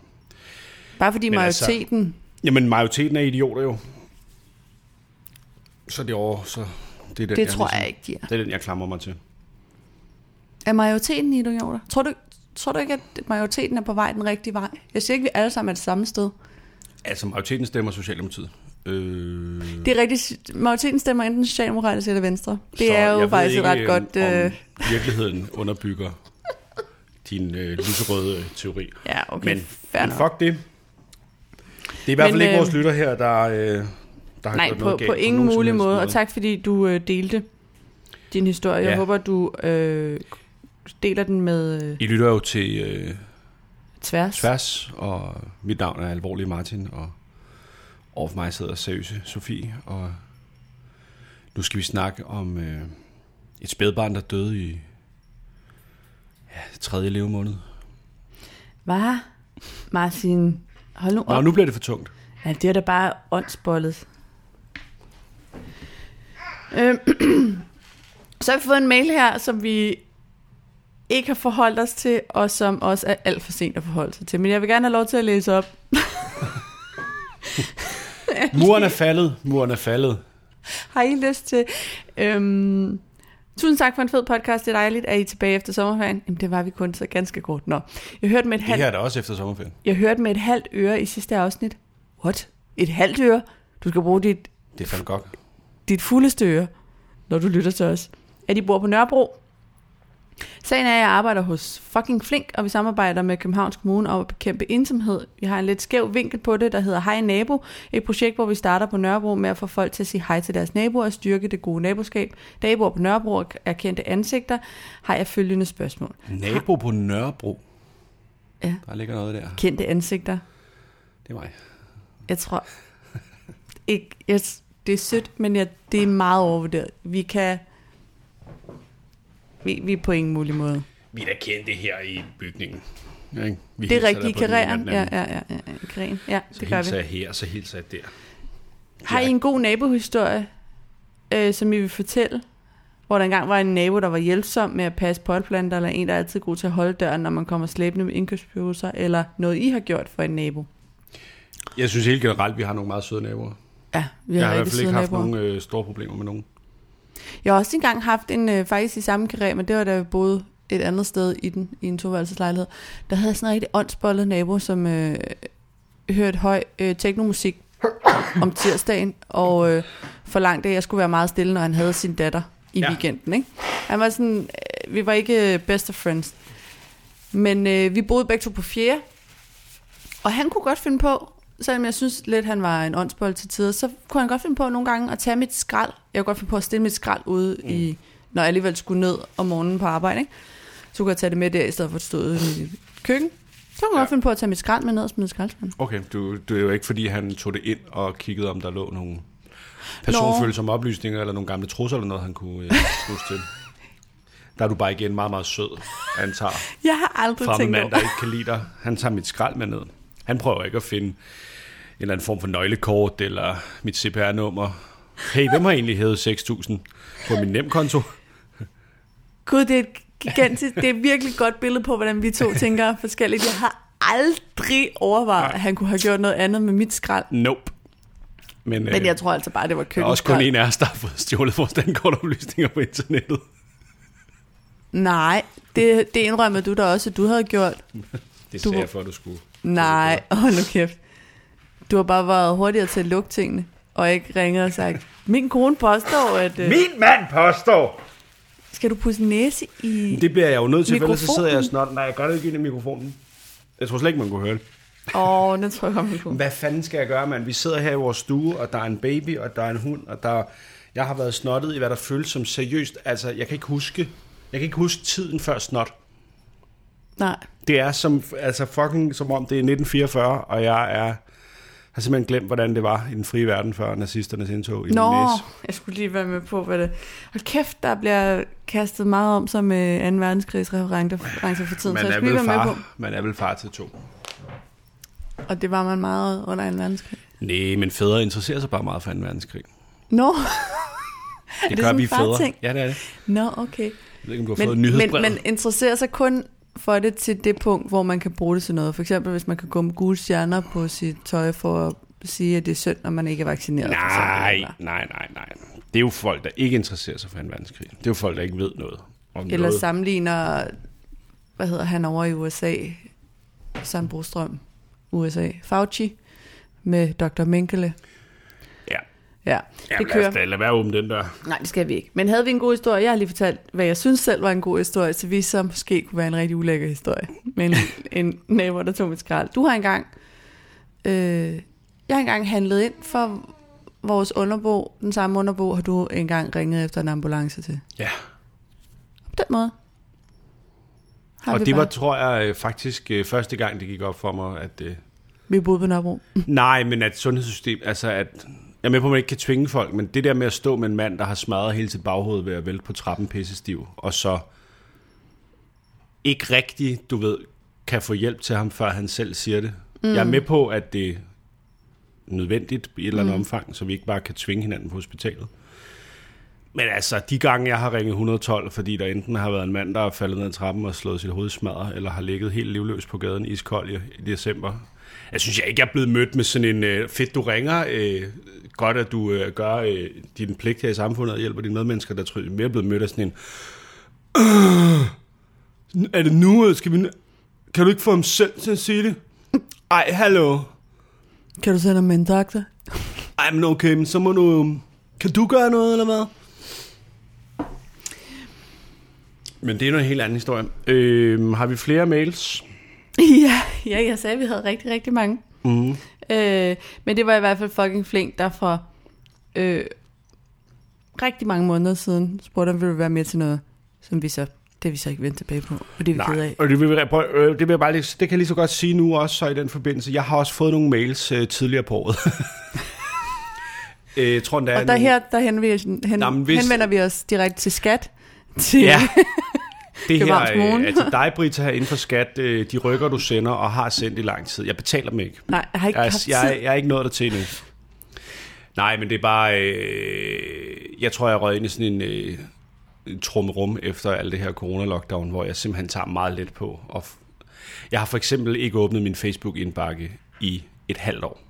Bare fordi
Men altså-
majoriteten...
Jamen, majoriteten er idioter jo. Så det over, så det er den,
det tror jeg
ligesom-
ikke, de er.
Det er den, jeg klamrer mig til.
Er majoriteten idioter? Tror du, tror du ikke, at majoriteten er på vej den rigtige vej? Jeg siger ikke, at vi alle sammen er det samme sted.
Altså, majoriteten stemmer Socialdemokratiet. Øh,
Det er rigtigt. Majoriteten stemmer enten socialdemokratisk eller venstre. Det
så
er jo
jeg
faktisk et ret
ikke,
godt... Øh...
virkeligheden underbygger din øh, lyserøde teori.
Ja, okay.
Men, men fuck det. Det er i hvert fald
Men,
ikke vores
øh,
lytter her, der, øh, der har
Nej,
gjort
på,
noget galt
på ingen mulig måde. Og tak fordi du øh, delte din historie. Jeg
Ja.
håber, du øh, deler den med øh,
I lytter jo til øh,
tværs.
Tværs, og mit navn er Alvorlig Martin, og overfor mig sidder seriøse Sofie, og nu skal vi snakke om øh, et spædbarn, der døde i ja, tredje levemåned.
Hvad? Martin, hold nu
Nå,
op.
nu bliver det for tungt.
Ja, det er da bare åndsbollet. Øh, så har vi fået en mail her, som vi ikke har forholdt os til, og som også er alt for sent at forholde sig til. Men jeg vil gerne have lov til at læse op.
Muren er faldet, muren er faldet.
Har I lyst til... Øhm, tusind tak for en fed podcast. Det er dejligt, at I er tilbage efter sommerferien. Jamen, det var vi kun så ganske kort. Nå, jeg hørte med et
Det
halvt,
her er da også efter sommerferien.
jeg hørte med et halvt øre i sidste afsnit. What? Et halvt øre? Du skal bruge dit,
Det er godt.
dit fuldeste øre, når du lytter til os. At I bor på Nørrebro. Sagen er, at jeg arbejder hos fucking Flink, og vi samarbejder med Københavns Kommune om at bekæmpe ensomhed. Vi har en lidt skæv vinkel på det, der hedder Hej Nabo. Et projekt, hvor vi starter på Nørrebro med at få folk til at sige hej til deres naboer og styrke det gode naboskab. Bor på Nørrebro er kendte ansigter, har jeg følgende spørgsmål.
Nabo på Nørrebro.
Ja.
Der ligger noget der.
Kendte ansigter.
Det er mig.
Jeg tror ikke, jeg, det er sødt, men jeg, det er meget overvurderet. Vi kan, vi, vi er på ingen mulig måde.
Vi er da kendte her i bygningen. Ja, ikke? Vi
Det er rigtigt,
den
Ja, ja, ja, ja, ja,
Så
det gør vi.
jeg her, så hilser jeg der.
Har I en god nabohistorie, øh, som I vil fortælle? Hvor der engang var en nabo, der var hjælpsom med at passe potplanter, eller en, der er altid god til at holde døren, når man kommer slæbende med indkøbsbøvelser, eller noget, I har gjort for en nabo?
Jeg synes helt generelt, vi har nogle meget søde naboer.
Ja, vi
Jeg
har
har i hvert fald ikke haft
naboer.
nogen øh, store problemer med nogen.
Jeg har også engang haft en, øh, faktisk i samme karré, men det var da jeg boede et andet sted i den, i en toværelseslejlighed. Der havde jeg sådan en rigtig åndsbollet nabo, som øh, hørte høj øh, teknomusik om tirsdagen, og øh, forlangte, at jeg skulle være meget stille, når han havde sin datter i
Ja.
ja. weekenden. Ikke? Han var sådan, øh, vi var ikke øh, best of friends. Men øh, vi boede begge to på fjerde, og han kunne godt finde på, selvom jeg synes lidt, han var en åndsbold til tider, så kunne han godt finde på nogle gange at tage mit skrald. Jeg kunne godt finde på at stille mit skrald ude, mm. i, når jeg alligevel skulle ned om morgenen på arbejde. Ikke? Så kunne jeg tage det med der, i stedet for at stå ude i mit køkken. Så kunne jeg
Ja.
godt finde på at tage mit skrald med ned og smide skraldspanden.
Okay, du, det er jo ikke fordi, han tog det ind og kiggede, om der lå nogle personfølsomme oplysninger, eller nogle gamle trusser, eller noget, han kunne øh, til. Der er du bare igen meget, meget sød. Han tager
Jeg har aldrig
fremmed
tænkt
mand,
over.
der ikke kan lide dig. Han tager mit skrald med ned. Han prøver ikke at finde en eller anden form for nøglekort, eller mit CPR-nummer. Hey, hvem har egentlig hævet 6.000 på min nemkonto?
Gud, det er et gigantisk, det er et virkelig godt billede på, hvordan vi to tænker forskelligt. Jeg har aldrig overvejet, at han kunne have gjort noget andet med mit skrald.
Nope. Men,
Men jeg tror altså bare, det var
er også kun en af os, der har fået stjålet vores dankortoplysninger på internettet.
Nej, det, det indrømmer du da også, at du havde gjort.
Det
Du-
sagde jeg for, at du skulle.
Nej, hold nu kæft. Du har bare været hurtigere til at lukke tingene, og ikke ringet og sagt, min kone påstår, at... Øh,
Min mand påstår!
Skal du pusse næse i...
Det bliver jeg jo nødt til, for ellers så sidder jeg
Mikrofonen?
snart. Nej, jeg gør det ikke ind i mikrofonen. Jeg tror slet ikke, man kunne høre det.
Åh, oh, den tror jeg godt, vi kunne.
Hvad fanden skal jeg gøre, mand? Vi sidder her i vores stue, og der er en baby, og der er en hund, og der... Jeg har været snottet i, hvad der føles som seriøst. Altså, jeg kan ikke huske... Jeg kan ikke huske tiden før snot.
Nej.
Det er som, altså fucking som om det er 1944, og jeg er, har simpelthen glemt, hvordan det var i den frie verden før nazisternes indtog i min
Nå,
næse.
jeg skulle lige være med på, hvad det... Hold kæft, der bliver kastet meget om sig med 2. verdenskrigsreferencer for tiden,
Man
så jeg skulle være med
far,
på.
man er vel far til to.
Og det var man meget under 2. verdenskrig.
Nej, men fædre interesserer sig bare meget for 2. verdenskrig.
Nå,
Det,
det
gør vi fædre. Ja, det er det.
nå, okay.
Jeg ved ikke, om du har fået
Men, men,
nyhedsbrevet.
men interesserer sig kun for det til det punkt, hvor man kan bruge det til noget. For eksempel, hvis man kan gå med gule stjerner på sit tøj for at sige, at det er synd, når man ikke er vaccineret. for eksempel,
Nej, nej, nej, nej. Det er jo folk, der ikke interesserer sig for 2. verdenskrig. Det er jo folk, der ikke ved noget om
Eller
noget.
sammenligner, hvad hedder han over i USA, Søren Brostrøm, USA, Fauci, med Dr. Mengele.
Ja.
Det
lad
kører.
os da lade være åben den der.
Nej, det skal vi ikke. Men havde vi en god historie? Jeg har lige fortalt, hvad jeg synes selv var en god historie, så vi så måske kunne være en rigtig ulækker historie. Men en nabo, der tog mit skrald. Du har engang... Øh, jeg har engang handlet ind for vores underbo. Den samme underbo har du engang ringet efter en ambulance til.
Ja.
På den måde. Har
Og
vi
det var,
bare-
tror jeg, øh, faktisk øh, første gang, det gik op for mig, at... Øh,
Vi boede på Nørrebro.
Nej, men at sundhedssystem, altså at, jeg er med på, at man ikke kan tvinge folk, men det der med at stå med en mand, der har smadret hele sit baghoved ved at vælte på trappen pissestiv, og så ikke rigtig, du ved, kan få hjælp til ham, før han selv siger det. Mm. Jeg er med på, at det er nødvendigt i et eller andet mm. omfang, så vi ikke bare kan tvinge hinanden på hospitalet. Men altså, de gange, jeg har ringet 112, fordi der enten har været en mand, der er faldet ned ad trappen og slået sit hoved smadret, eller har ligget helt livløs på gaden iskold i, i december. Jeg synes jeg ikke, er blevet mødt med sådan en øh, fedt, du ringer. Øh, godt, at du øh, gør øh, din pligt her i samfundet og hjælper dine medmennesker. Der tror jeg mere er blevet mødt af sådan en... Øh, er det nu? Skal vi... Kan du ikke få ham selv til at sige det? Ej, hallo.
Kan du sende mig en doktor?
Ej, men okay, men så må du... Kan du gøre noget, eller hvad? Men det er noget helt anden historie. Øh, har vi flere mails?
ja, ja, jeg sagde, at vi havde rigtig, rigtig mange.
Mm.
Øh, men det var i hvert fald fucking flink, der for øh, rigtig mange måneder siden spurgte, om vi ville være med til noget, som vi så, det er vi så ikke vendt tilbage på, og det er vi ked
Nej,
af.
og det vil, jeg- prøv, øh, det vil jeg bare lige, det kan jeg lige så godt sige nu også så i den forbindelse. Jeg har også fået nogle mails øh, tidligere på året. øh, tror, der er
Og der
nogle-
her, der henvender, hen,
Nå, hvis-
henvender vi os direkte til skat. Til,
Ja. Det her,
Københavns
øh,
Kommune.
altså dig, Brita, her inden for skat, øh, de rykker, du sender og har sendt i lang tid. Jeg betaler dem ikke.
Nej, jeg har ikke
Jeg,
haft
er- jeg, er-
tid.
jeg er ikke nået der til endnu. Nej, men det er bare... Øh, jeg tror, jeg rød ind i sådan en øh, trummerum efter alt det her corona-lockdown, hvor jeg simpelthen tager meget let på. Og f- jeg har for eksempel ikke åbnet min Facebook-indbakke i et halvt år.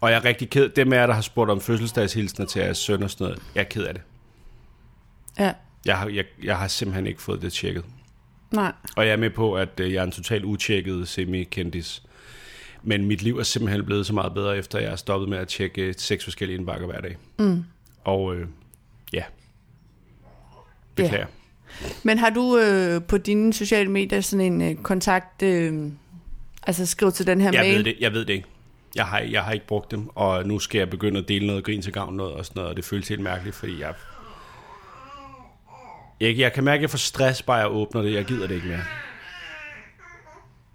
Og jeg er rigtig ked. Dem af jer, der har spurgt om fødselsdagshilsner til jeres søn og sådan noget, jeg er ked af det.
Ja,
Jeg har, jeg, jeg har simpelthen ikke fået det tjekket.
nej.
Og jeg er med på, at øh, jeg er en totalt utjekket semi-kendis. Men mit liv er simpelthen blevet så meget bedre, efter jeg er stoppet med at tjekke øh, seks forskellige indbakker hver dag.
Mm.
Og øh, ja, beklager.
Men har du øh, på dine sociale medier sådan en øh, kontakt, øh, altså skriv til den her
Jeg
mail?
ved det, jeg ved det ikke. Jeg har, jeg har ikke brugt dem, og nu skal jeg begynde at dele noget grin til gavn noget og sådan noget, og det føles helt mærkeligt, fordi jeg... Jeg, jeg kan mærke, at jeg får stress, bare jeg åbner det. Jeg gider det ikke mere.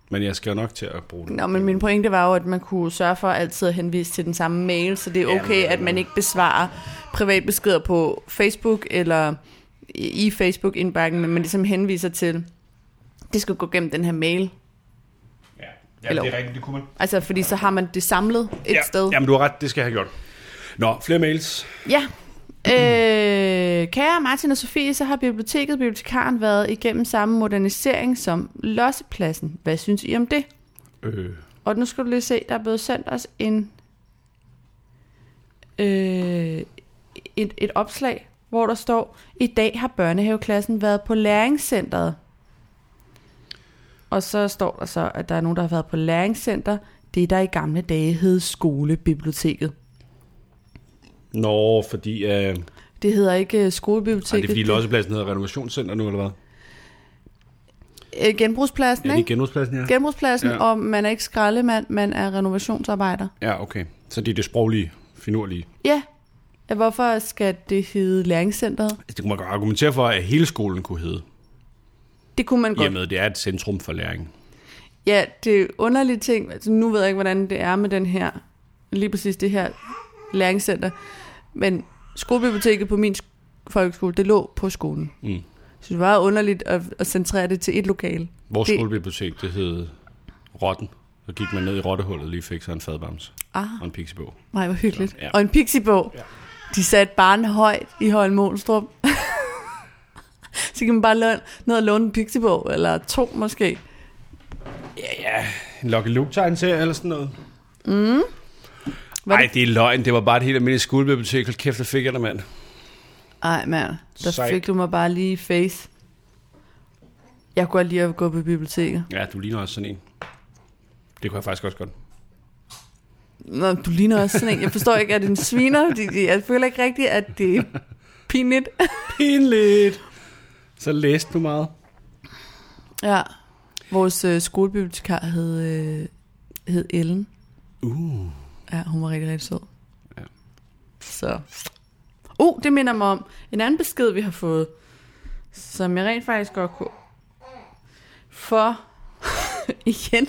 Men jeg skal jo nok til at bruge det.
Nå, men min pointe var jo, at man kunne sørge for altid at henvise til den samme mail, så det er okay,
men-
at man ikke besvarer privatbeskeder på Facebook eller i i Facebook-indbakken, men man ligesom henviser til, det skal gå gennem den her mail.
Ja, ja
Eller-
det er rigtigt, det kunne man.
Altså, fordi så har man det samlet et
ja,
sted.
Jamen, du har ret, det skal jeg have gjort. Nå, flere mails.
Ja. Øh, kære Martin og Sofie, så har biblioteket, bibliotekaren været igennem samme modernisering som Lossepladsen. Hvad synes I om det?
Øh,
Og nu skal du lige se, der er blevet sendt os en, øh, et, et opslag, hvor der står, i dag har børnehaveklassen været på læringscenteret. Og så står der så, at der er nogen, der har været på læringscenter, det der i gamle dage hed skolebiblioteket.
Nå, fordi... Øh,
Det hedder ikke øh,
Og
skolebibliotek.
det er fordi Lossepladsen hedder renovationscenter nu, eller hvad?
Øh, genbrugspladsen,
det
ikke?
genbrugspladsen, ja?
Genbrugspladsen,
Ja.
ja. og man er ikke skraldemand, man er renovationsarbejder.
Ja, okay. Så det er det sproglige, finurlige.
Ja. Ja, Hvorfor skal det hedde læringscenteret?
Altså, Det kunne man godt argumentere for, at hele skolen kunne hedde.
Det kunne man godt.
med, det er et centrum for læring.
Ja, det er underlige ting. Altså, nu ved jeg ikke, hvordan det er med den her, lige præcis det her læringscenter. Men skolebiblioteket på min sk- folkeskole, det lå på skolen.
Mm.
Så det var underligt at, at centrere det til et lokale.
Vores
Det-
skolebibliotek, det hed Rotten. Så gik man ned i rottehullet lige fik sig en fadbams
Ah,
og en pixiebog.
nej, hvor hyggeligt.
Så, ja.
Og en pixiebog.
Ja.
De satte barn højt i Holm Olstrup. Så kan man bare løn, ned og låne en pixiebog, eller to måske.
Ja, ja. En Lucky Luke-tegn til, eller sådan noget.
Var
Nej, det er løgn. Det var bare et helt almindeligt skolebibliotek. Hold kæft, der fik jeg det, mand.
Ej, mand. Der
Sejt.
fik du mig bare lige i face. Jeg kunne godt lide at gå på biblioteket.
Ja, du ligner også sådan en. Det kunne jeg faktisk også godt.
Nå, du ligner også sådan en. Jeg forstår ikke, at det en sviner. Jeg føler ikke rigtigt, at det er pinligt.
Pinligt. Så læste du meget.
Ja. Vores øh, skolebibliotekar hed, øh, hed Ellen.
Uh.
Ja, hun var rigtig, rigtig sød.
Ja.
Så. Uh, det minder mig om en anden besked, vi har fået, som jeg rent faktisk godt kunne... For igen,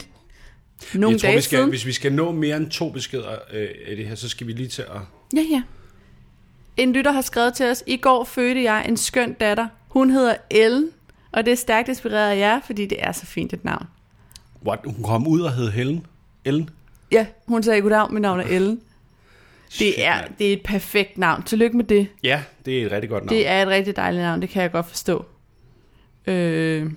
nogle
jeg tror,
dage
vi skal,
siden.
hvis vi skal nå mere end to beskeder øh, af det her, så skal vi lige til at...
Ja, ja. En lytter har skrevet til os, i går fødte jeg en skøn datter. Hun hedder Ellen, og det er stærkt inspireret af jer, fordi det er så fint et navn.
What? Hun kom ud og hed Helen. Ellen.
Ja, hun sagde goddag, mit navn er Ellen. Det er, det er et perfekt navn. Tillykke med det.
Ja, det er et rigtig godt navn.
Det er et rigtig dejligt navn, det kan jeg godt forstå. Øh,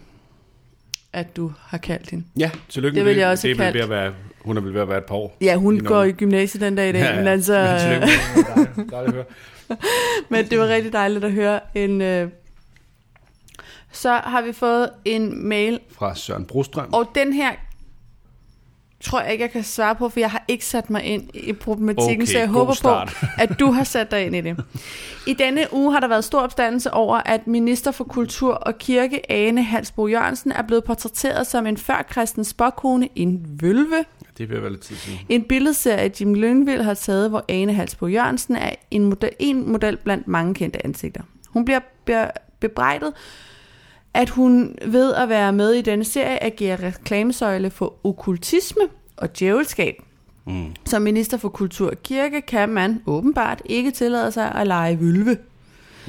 at du har kaldt hende.
Ja, tillykke
Det
med
vil jeg også
det. vel ved at være, hun er ved at være et par år.
Ja, hun
Lige
går
nu.
i gymnasiet den dag i dag, ja, ja. men altså...
Men tillykke med det. Dejligt- dejligt at høre.
Men det var rigtig dejligt at høre en... Øh... Så har vi fået en mail,
Fra Søren Brostrøm.
og den her tror jeg ikke, jeg kan svare på, for jeg har ikke sat mig ind i problematikken,
Okay,
så jeg håber
start.
på, at du har sat dig ind i det. I denne uge har der været stor opstandelse over, at minister for kultur og kirke, Ane Halsbo Jørgensen, er blevet portrætteret som en førkristen spåkone, en vølve,
Det vil være lidt tid siden.
En billedserie, Jim Lyngvild har taget, hvor Ane Halsbo Jørgensen er en model, en model blandt mange kendte ansigter. Hun bliver be- bebrejdet, at hun ved at være med i denne serie agerer reklamesøjle for okkultisme og djævelskab.
Mm.
Som minister for kultur og kirke kan man åbenbart ikke tillade sig at lege vølve.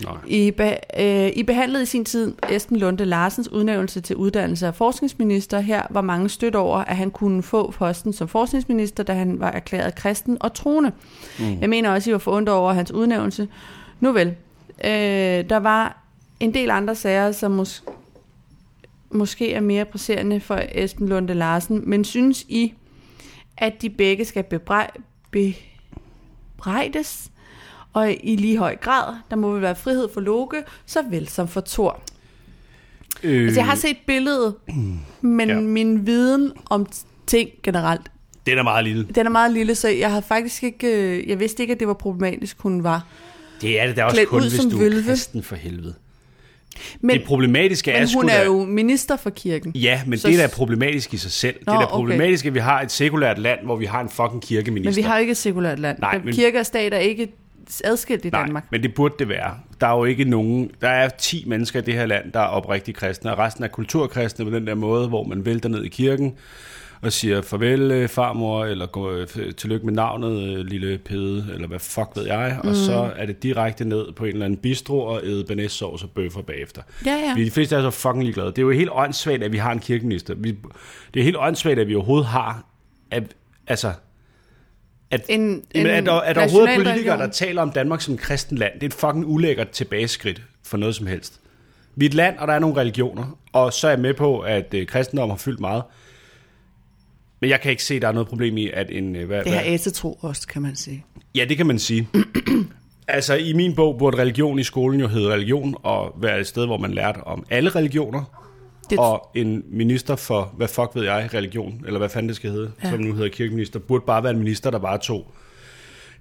Nej.
I, be, øh, I behandlede i sin tid Esben Lunde Larsens udnævnelse til uddannelse af forskningsminister. Her var mange stødt over, at han kunne få posten som forskningsminister, da han var erklæret kristen og troende. Mm. Jeg mener også, at I var forundret over hans udnævnelse. Nu vel, øh, der var en del andre sager, som mås- måske er mere presserende for Esben Lunde Larsen, men synes I, at de begge skal bebrej- bebrejdes, og i lige høj grad, der må vel være frihed for Loke, så vel som for Thor.
Øh,
Altså, jeg har set billedet, men
Ja.
min viden om ting generelt,
Det er meget lille.
den er meget lille, så jeg havde faktisk ikke, øh, jeg vidste ikke, at det var problematisk, hun var.
Det er det da også kun,
ud
hvis
som
du
vølve.
er kristen for helvede.
Men,
det problematiske er
men
sgu
hun
da...
er jo minister for kirken.
Ja, men
Så-
det er da problematisk i sig selv.
Nå,
det er da
okay.
problematisk, at vi har et sekulært land, hvor vi har en fucking kirkeminister.
Men vi har ikke et sekulært land.
Nej, men-
Kirke og stat er ikke adskilt i
Nej,
Danmark.
men det burde det være. Der er jo ikke nogen... Der er 10 mennesker i det her land, der er oprigtigt kristne, og resten er kulturkristne på den der måde, hvor man vælter ned i kirken og siger farvel øh, farmor, eller gå, øh, tillykke med navnet, øh, lille pede, eller hvad fuck ved jeg, og så er det direkte ned på en eller anden bistro og æde banæssovs og bøffer bagefter.
Ja, ja.
Fordi de fleste er så fucking ligeglade. Det er jo helt åndssvagt, at vi har en kirkeminister. Vi, det er helt åndssvagt, at vi overhovedet har... At, altså, at,
En, en
er der overhovedet politikere, der taler om Danmark som kristen land? Det er et fucking ulækkert tilbageskridt for noget som helst. Vi er et land, og der er nogle religioner, og så er jeg med på, at øh, kristendom har fyldt meget. Men jeg kan ikke se, at der er noget problem i, at en... Øh, hvad,
Det har æsetro også, kan man sige.
Ja, det kan man sige. altså, i min bog burde religion i skolen jo hedde religion, og være et sted, hvor man lærte om alle religioner,
Det,
og en minister for, hvad fuck ved jeg, religion, eller hvad fanden det skal hedde. Ja. som nu hedder kirkeminister, burde bare være en minister, der bare tog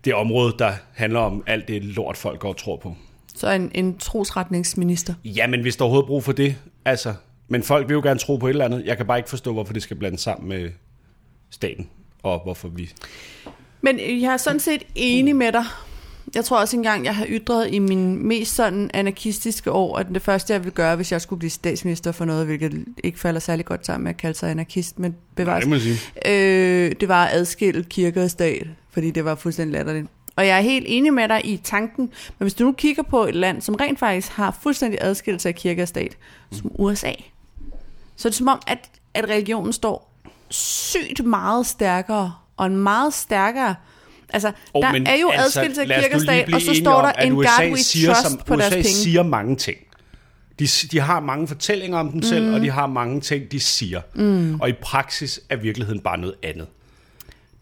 det område, der handler om alt det lort, folk går og tror på.
Så en, en trosretningsminister.
Ja, men hvis der er overhovedet brug for det, altså... Men folk vil jo gerne tro på et eller andet. Jeg kan bare ikke forstå, hvorfor det skal blandes sammen med staten, og hvorfor vi...
Men jeg er sådan set enig med dig. Jeg tror også engang, jeg har ytret i min mest sådan anarkistiske år, at det første, jeg ville gøre, hvis jeg skulle blive statsminister for noget, hvilket ikke falder særlig godt sammen med at kalde sig anarkist, men
Nej,
bevares,
det jeg sige.
øh, det var at adskille kirke og stat, fordi det var fuldstændig latterligt. Og jeg er helt enig med dig i tanken, men hvis du nu kigger på et land, som rent faktisk har fuldstændig adskillelse af kirke og stat, som USA, så er det som om, at, at religionen står sygt meget stærkere, og en meget stærkere... Altså,
Oh,
der
men
er jo
altså,
adskillelse af
lad os
kirke og stat, og så står der en God we
siger,
trust
som,
på
USA
deres penge.
siger mange ting. De, de har mange fortællinger om dem selv, mm. og de har mange ting, de siger. Mm. Og i praksis er virkeligheden bare noget andet.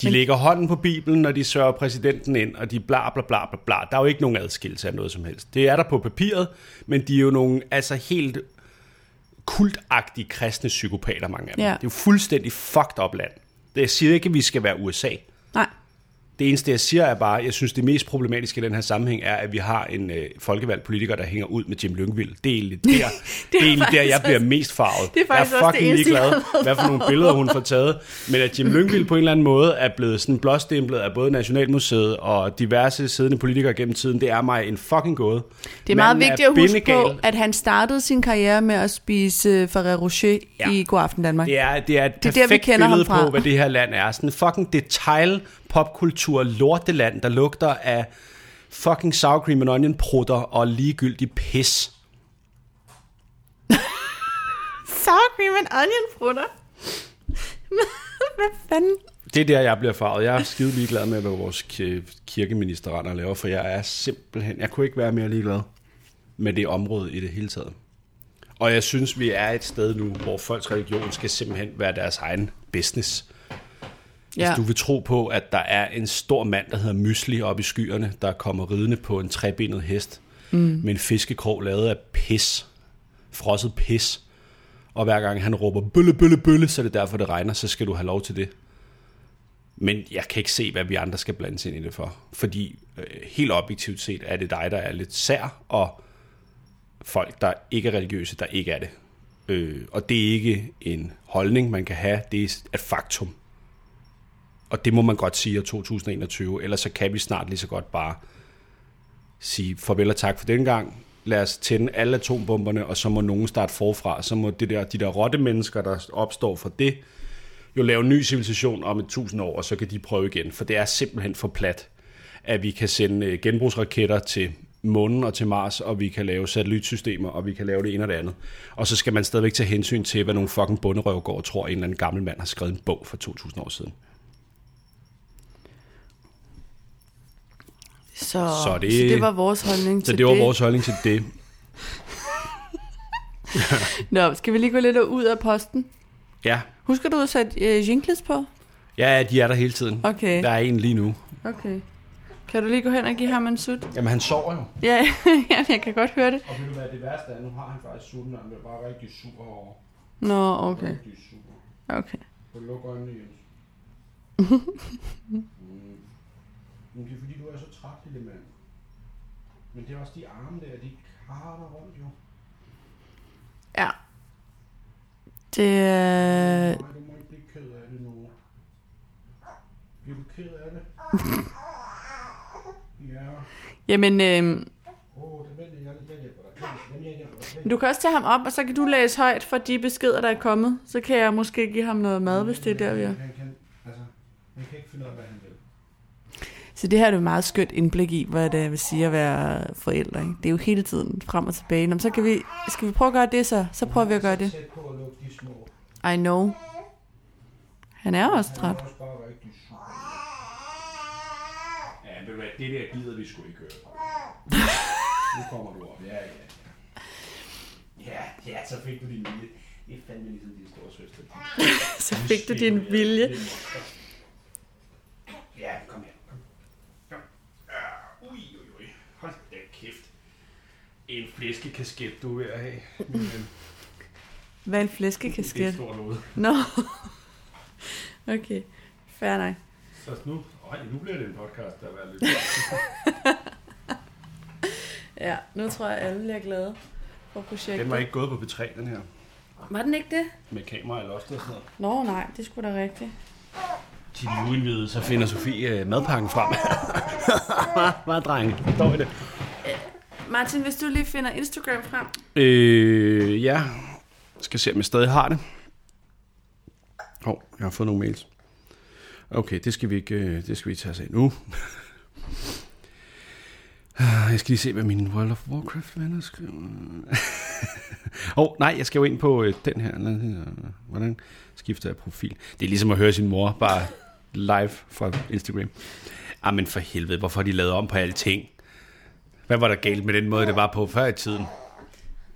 De Men... lægger hånden på Bibelen, når de sørger præsidenten ind, og de bla bla bla bla bla. Der er jo ikke nogen adskillelse af noget som helst. Det er der på papiret, men de er jo nogle altså helt kultagtige kristne psykopater, mange af dem.
Ja.
Det er jo fuldstændig fucked up land. Det siger ikke, at vi skal være USA.
Nej,
Det eneste, jeg siger, er bare, jeg synes, det mest problematiske i den her sammenhæng er, at vi har en øh, folkevalgt politiker, der hænger ud med Jim Lyngvild. Det er egentlig der, det er
er
egentlig der jeg bliver mest farvet.
det er
jeg er
det
fucking ligeglad,
har været
hvad for nogle billeder hun får taget. Men at Jim Lyngvild på en eller anden måde er blevet sådan blåstemplet af både Nationalmuseet og diverse siddende politikere gennem tiden, det er mig en fucking gåde.
det er meget
Manden
vigtigt at huske på,
bindegal.
at han startede sin karriere med at spise øh, Ferrero Rocher
Ja.
i God Aften Danmark.
Det er, det er et
Det er der, vi
perfekt
kender ham
billede
fra.
på, hvad det her land er. Sådan en fucking detail popkultur lorteland, der lugter af fucking sour cream and onion prutter og ligegyldig pis.
Sour cream and onion frutter. Hvad fanden?
Det er der, jeg bliver farvet. Jeg er skide ligeglad med, hvad vores ki- kirkeminister render og laver, for jeg er simpelthen... Jeg kunne ikke være mere ligeglad med det område i det hele taget. Og jeg synes, vi er et sted nu, hvor folks religion skal simpelthen være deres egen business. Hvis
Ja.
du vil tro på, at der er en stor mand, der hedder Mysli oppe i skyerne, der kommer ridende på en trebenet hest mm. med en fiskekrog lavet af pis. Frosset pis. Og hver gang han råber bølle, bølle, bølle, så er det derfor, det regner, så skal du have lov til det. Men jeg kan ikke se, hvad vi andre skal blandes ind i det for. Fordi øh, helt objektivt set er det dig, der er lidt sær, og folk, der ikke er religiøse, der ikke er det. Øh, og det er ikke en holdning, man kan have, det er et faktum. Og det må man godt sige i år 2021, ellers så kan vi snart lige så godt bare sige farvel og tak for den gang. Lad os tænde alle atombomberne, og så må nogen starte forfra. Så må det der, de der rotte mennesker, der opstår fra det, jo lave en ny civilisation om et tusind år, og så kan de prøve igen. For det er simpelthen for plat, at vi kan sende øh, genbrugsraketter til månen og til Mars, og vi kan lave satellitsystemer, og vi kan lave det ene og det andet. Og så skal man stadigvæk tage hensyn til, hvad nogle fucking bunderøv går og tror, at en eller anden gammel mand har skrevet en bog for 2000 år siden.
Så,
Så
så,
det-
så det var vores holdning
Så
til
det var
det.
vores holdning til det.
Nå, skal vi lige gå lidt ud af posten?
Ja,
Husker du at sætte øh, jingles på?
ja de er der hele tiden.
Okay.
Der er en lige nu.
Okay. Kan du lige gå hen og give ham en sut?
Jamen, han sover jo.
Ja, ja, jeg kan godt høre det.
Og ved du hvad, det værste er, nu har han faktisk sutten, og han bliver bare rigtig sur over.
Nå, okay.
Rigtig sur.
Okay.
Så luk øjnene, Jens. Men det er fordi, du er så træt, lille mand. Men det er også de arme der, de karter rundt jo.
Ja. Det er...
Nej, du må ikke blive ked af det nu. Bliver du ked af det? ja.
Jamen, øh, du kan også tage ham op, og så kan du læse højt for de beskeder, der er kommet. Så kan jeg måske give ham noget mad, hvis det er der, vi er.
Han kan, altså, han kan ikke finde ud af, hvad han.
Så det her er jo et meget skønt indblik i, hvad det vil sige at være forældre. Ikke? Det er jo hele tiden frem og tilbage. Nå, men så kan vi, skal vi prøve at gøre det så? Så prøver vi at gøre det. I know. Han er også træt.
Ja, hvad, det der gider vi sgu ikke høre. Nu kommer du op. Ja, ja, ja. Ja, ja, så fik du din vilje. Det er fandme ligesom din store søster.
Så fik du din vilje.
Ja, kom her. Kom. Kom. Uh, Ui, ui, ui. Hold da kæft. En flæskekasket, du er ved at have. min ven.
Hvad er en
Det er
flæskekasket?
stort noget.
Nå. Okay. Fair nok.
Så nu, øj, nu bliver det en podcast, der er lidt...
Ja, nu tror jeg, alle bliver glade for projektet.
Den var ikke gået på B3, den her.
Var den ikke det?
Med kamera eller også og sådan noget.
Nå nej, det skulle da rigtigt.
Til de uindvidede, så finder Sofie øh, madpakken frem. Meget drenge. Forstår I det?
Martin, hvis du lige finder Instagram frem.
Øh, ja. Skal se, om jeg stadig har det. Åh, oh, jeg har fået nogle mails. Okay, det skal vi ikke, øh, det skal vi ikke tage os af nu. Ah, Jeg skal lige se, hvad mine World of Warcraft venner skriver. Åh, oh, nej, jeg skal jo ind på øh, den her. Øh, hvordan skifter jeg profil? Det er ligesom at høre sin mor, bare live fra Instagram. Ah, men for helvede, hvorfor har de lavet om på alting? Hvad var der galt med den måde, det var på før i tiden?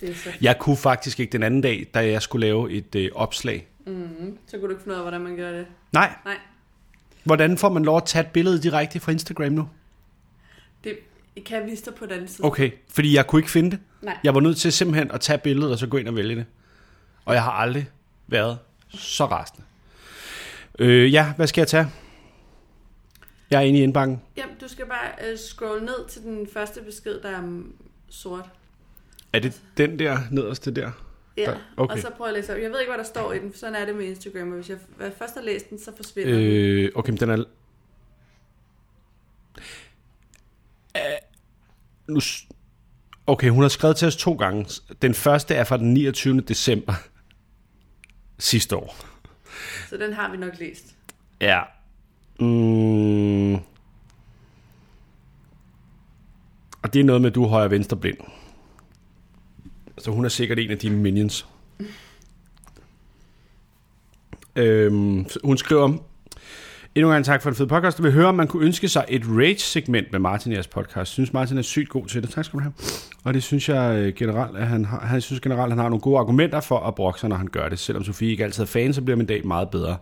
Er.
Jeg kunne faktisk ikke den anden dag, da jeg skulle lave et øh, opslag.
Mm, så kunne du ikke finde ud af, hvordan man gør det.
Nej,
Nej,
hvordan får man lov at tage et billede direkte fra Instagram nu?
det kan jeg vise dig på den anden side.
Okay, fordi jeg kunne ikke finde det.
Nej.
Jeg var nødt til simpelthen at tage billedet og så gå ind og vælge det. Og jeg har aldrig været så rasende. Øh, ja, hvad skal jeg tage? Jeg er inde i indbakken.
Jamen, du skal bare uh, scrolle ned til den første besked, der er mm, sort.
Er det den der nederste der?
Ja,
Der- okay.
og så prøv at læse op. Jeg ved ikke, hvad der står i den, for sådan er det med Instagram. Og hvis jeg først har læst den, så forsvinder den.
Øh, okay, men den er... Øh, nu... Okay, hun har skrevet til os to gange. Den første er fra den 29. december sidste år.
Så den har vi nok læst.
Ja. Mm. Og det er noget med, at du er højre venstre blind. Så hun er sikkert en af dine minions. Øhm, hun skriver, endnu en gang tak for en fed podcast. Jeg vil høre, om man kunne ønske sig et rage-segment med Martin i jeres podcast. Synes, Martin er sygt god til det. Tak skal du have. Og det synes jeg øh, generelt, at han har, han synes generelt, at han har nogle gode argumenter for at brokke sig, når han gør det. Selvom Sofie ikke altid er fan, så bliver min dag meget bedre,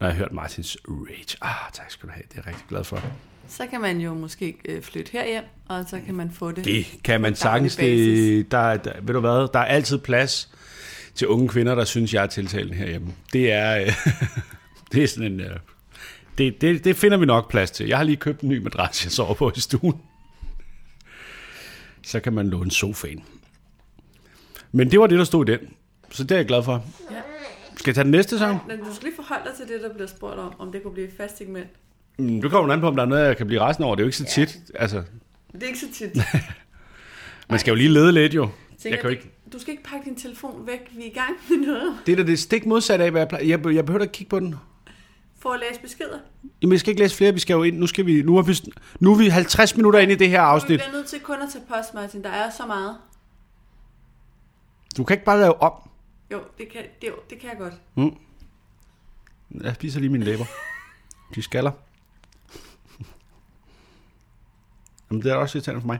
når jeg har hørt Martins rage. Ah, tak skal du have. Det er jeg rigtig glad for.
Så kan man jo måske øh, flytte herhjem, og så kan man få det.
Det kan man sagtens. Det, der, der, ved du hvad, der er altid plads til unge kvinder, der synes, jeg er tiltalende herhjemme. Det er, øh, det er sådan en... Øh, det, det, det finder vi nok plads til. Jeg har lige købt en ny madras, jeg sover på i stuen. Så kan man låne sofaen. Men det var det, der stod i den. Så det er jeg glad for.
Ja.
Skal jeg tage den næste sang?
Men du skal lige forholde dig til det, der bliver spurgt om, om det kunne blive et fast segment.
Mm, Du kommer an på, om der er noget, jeg kan blive resten over. Det er jo ikke så tit. Altså,
Det er ikke så tit.
man skal jo lige lede lidt, jo. Jeg
Tænker,
kan jo ikke...
Du skal ikke pakke din telefon væk. Vi er i gang med noget.
Det er da det stik modsatte af, hvad jeg plejer. Jeg, jeg behøver ikke kigge på den.
For at læse beskeder.
Jamen, jeg skal ikke læse flere, vi skal jo ind. Nu, skal vi, nu, er, vi, nu er vi 50 minutter inde i det her
Vi
afsnit.
bliver nødt til kun at tage post, Martin. Der er så meget.
Du kan ikke bare lave om.
Jo, det kan, det, jo, det kan jeg godt.
Jeg spiser lige mine læber. De skaller. Jamen, det er også irriterende for mig.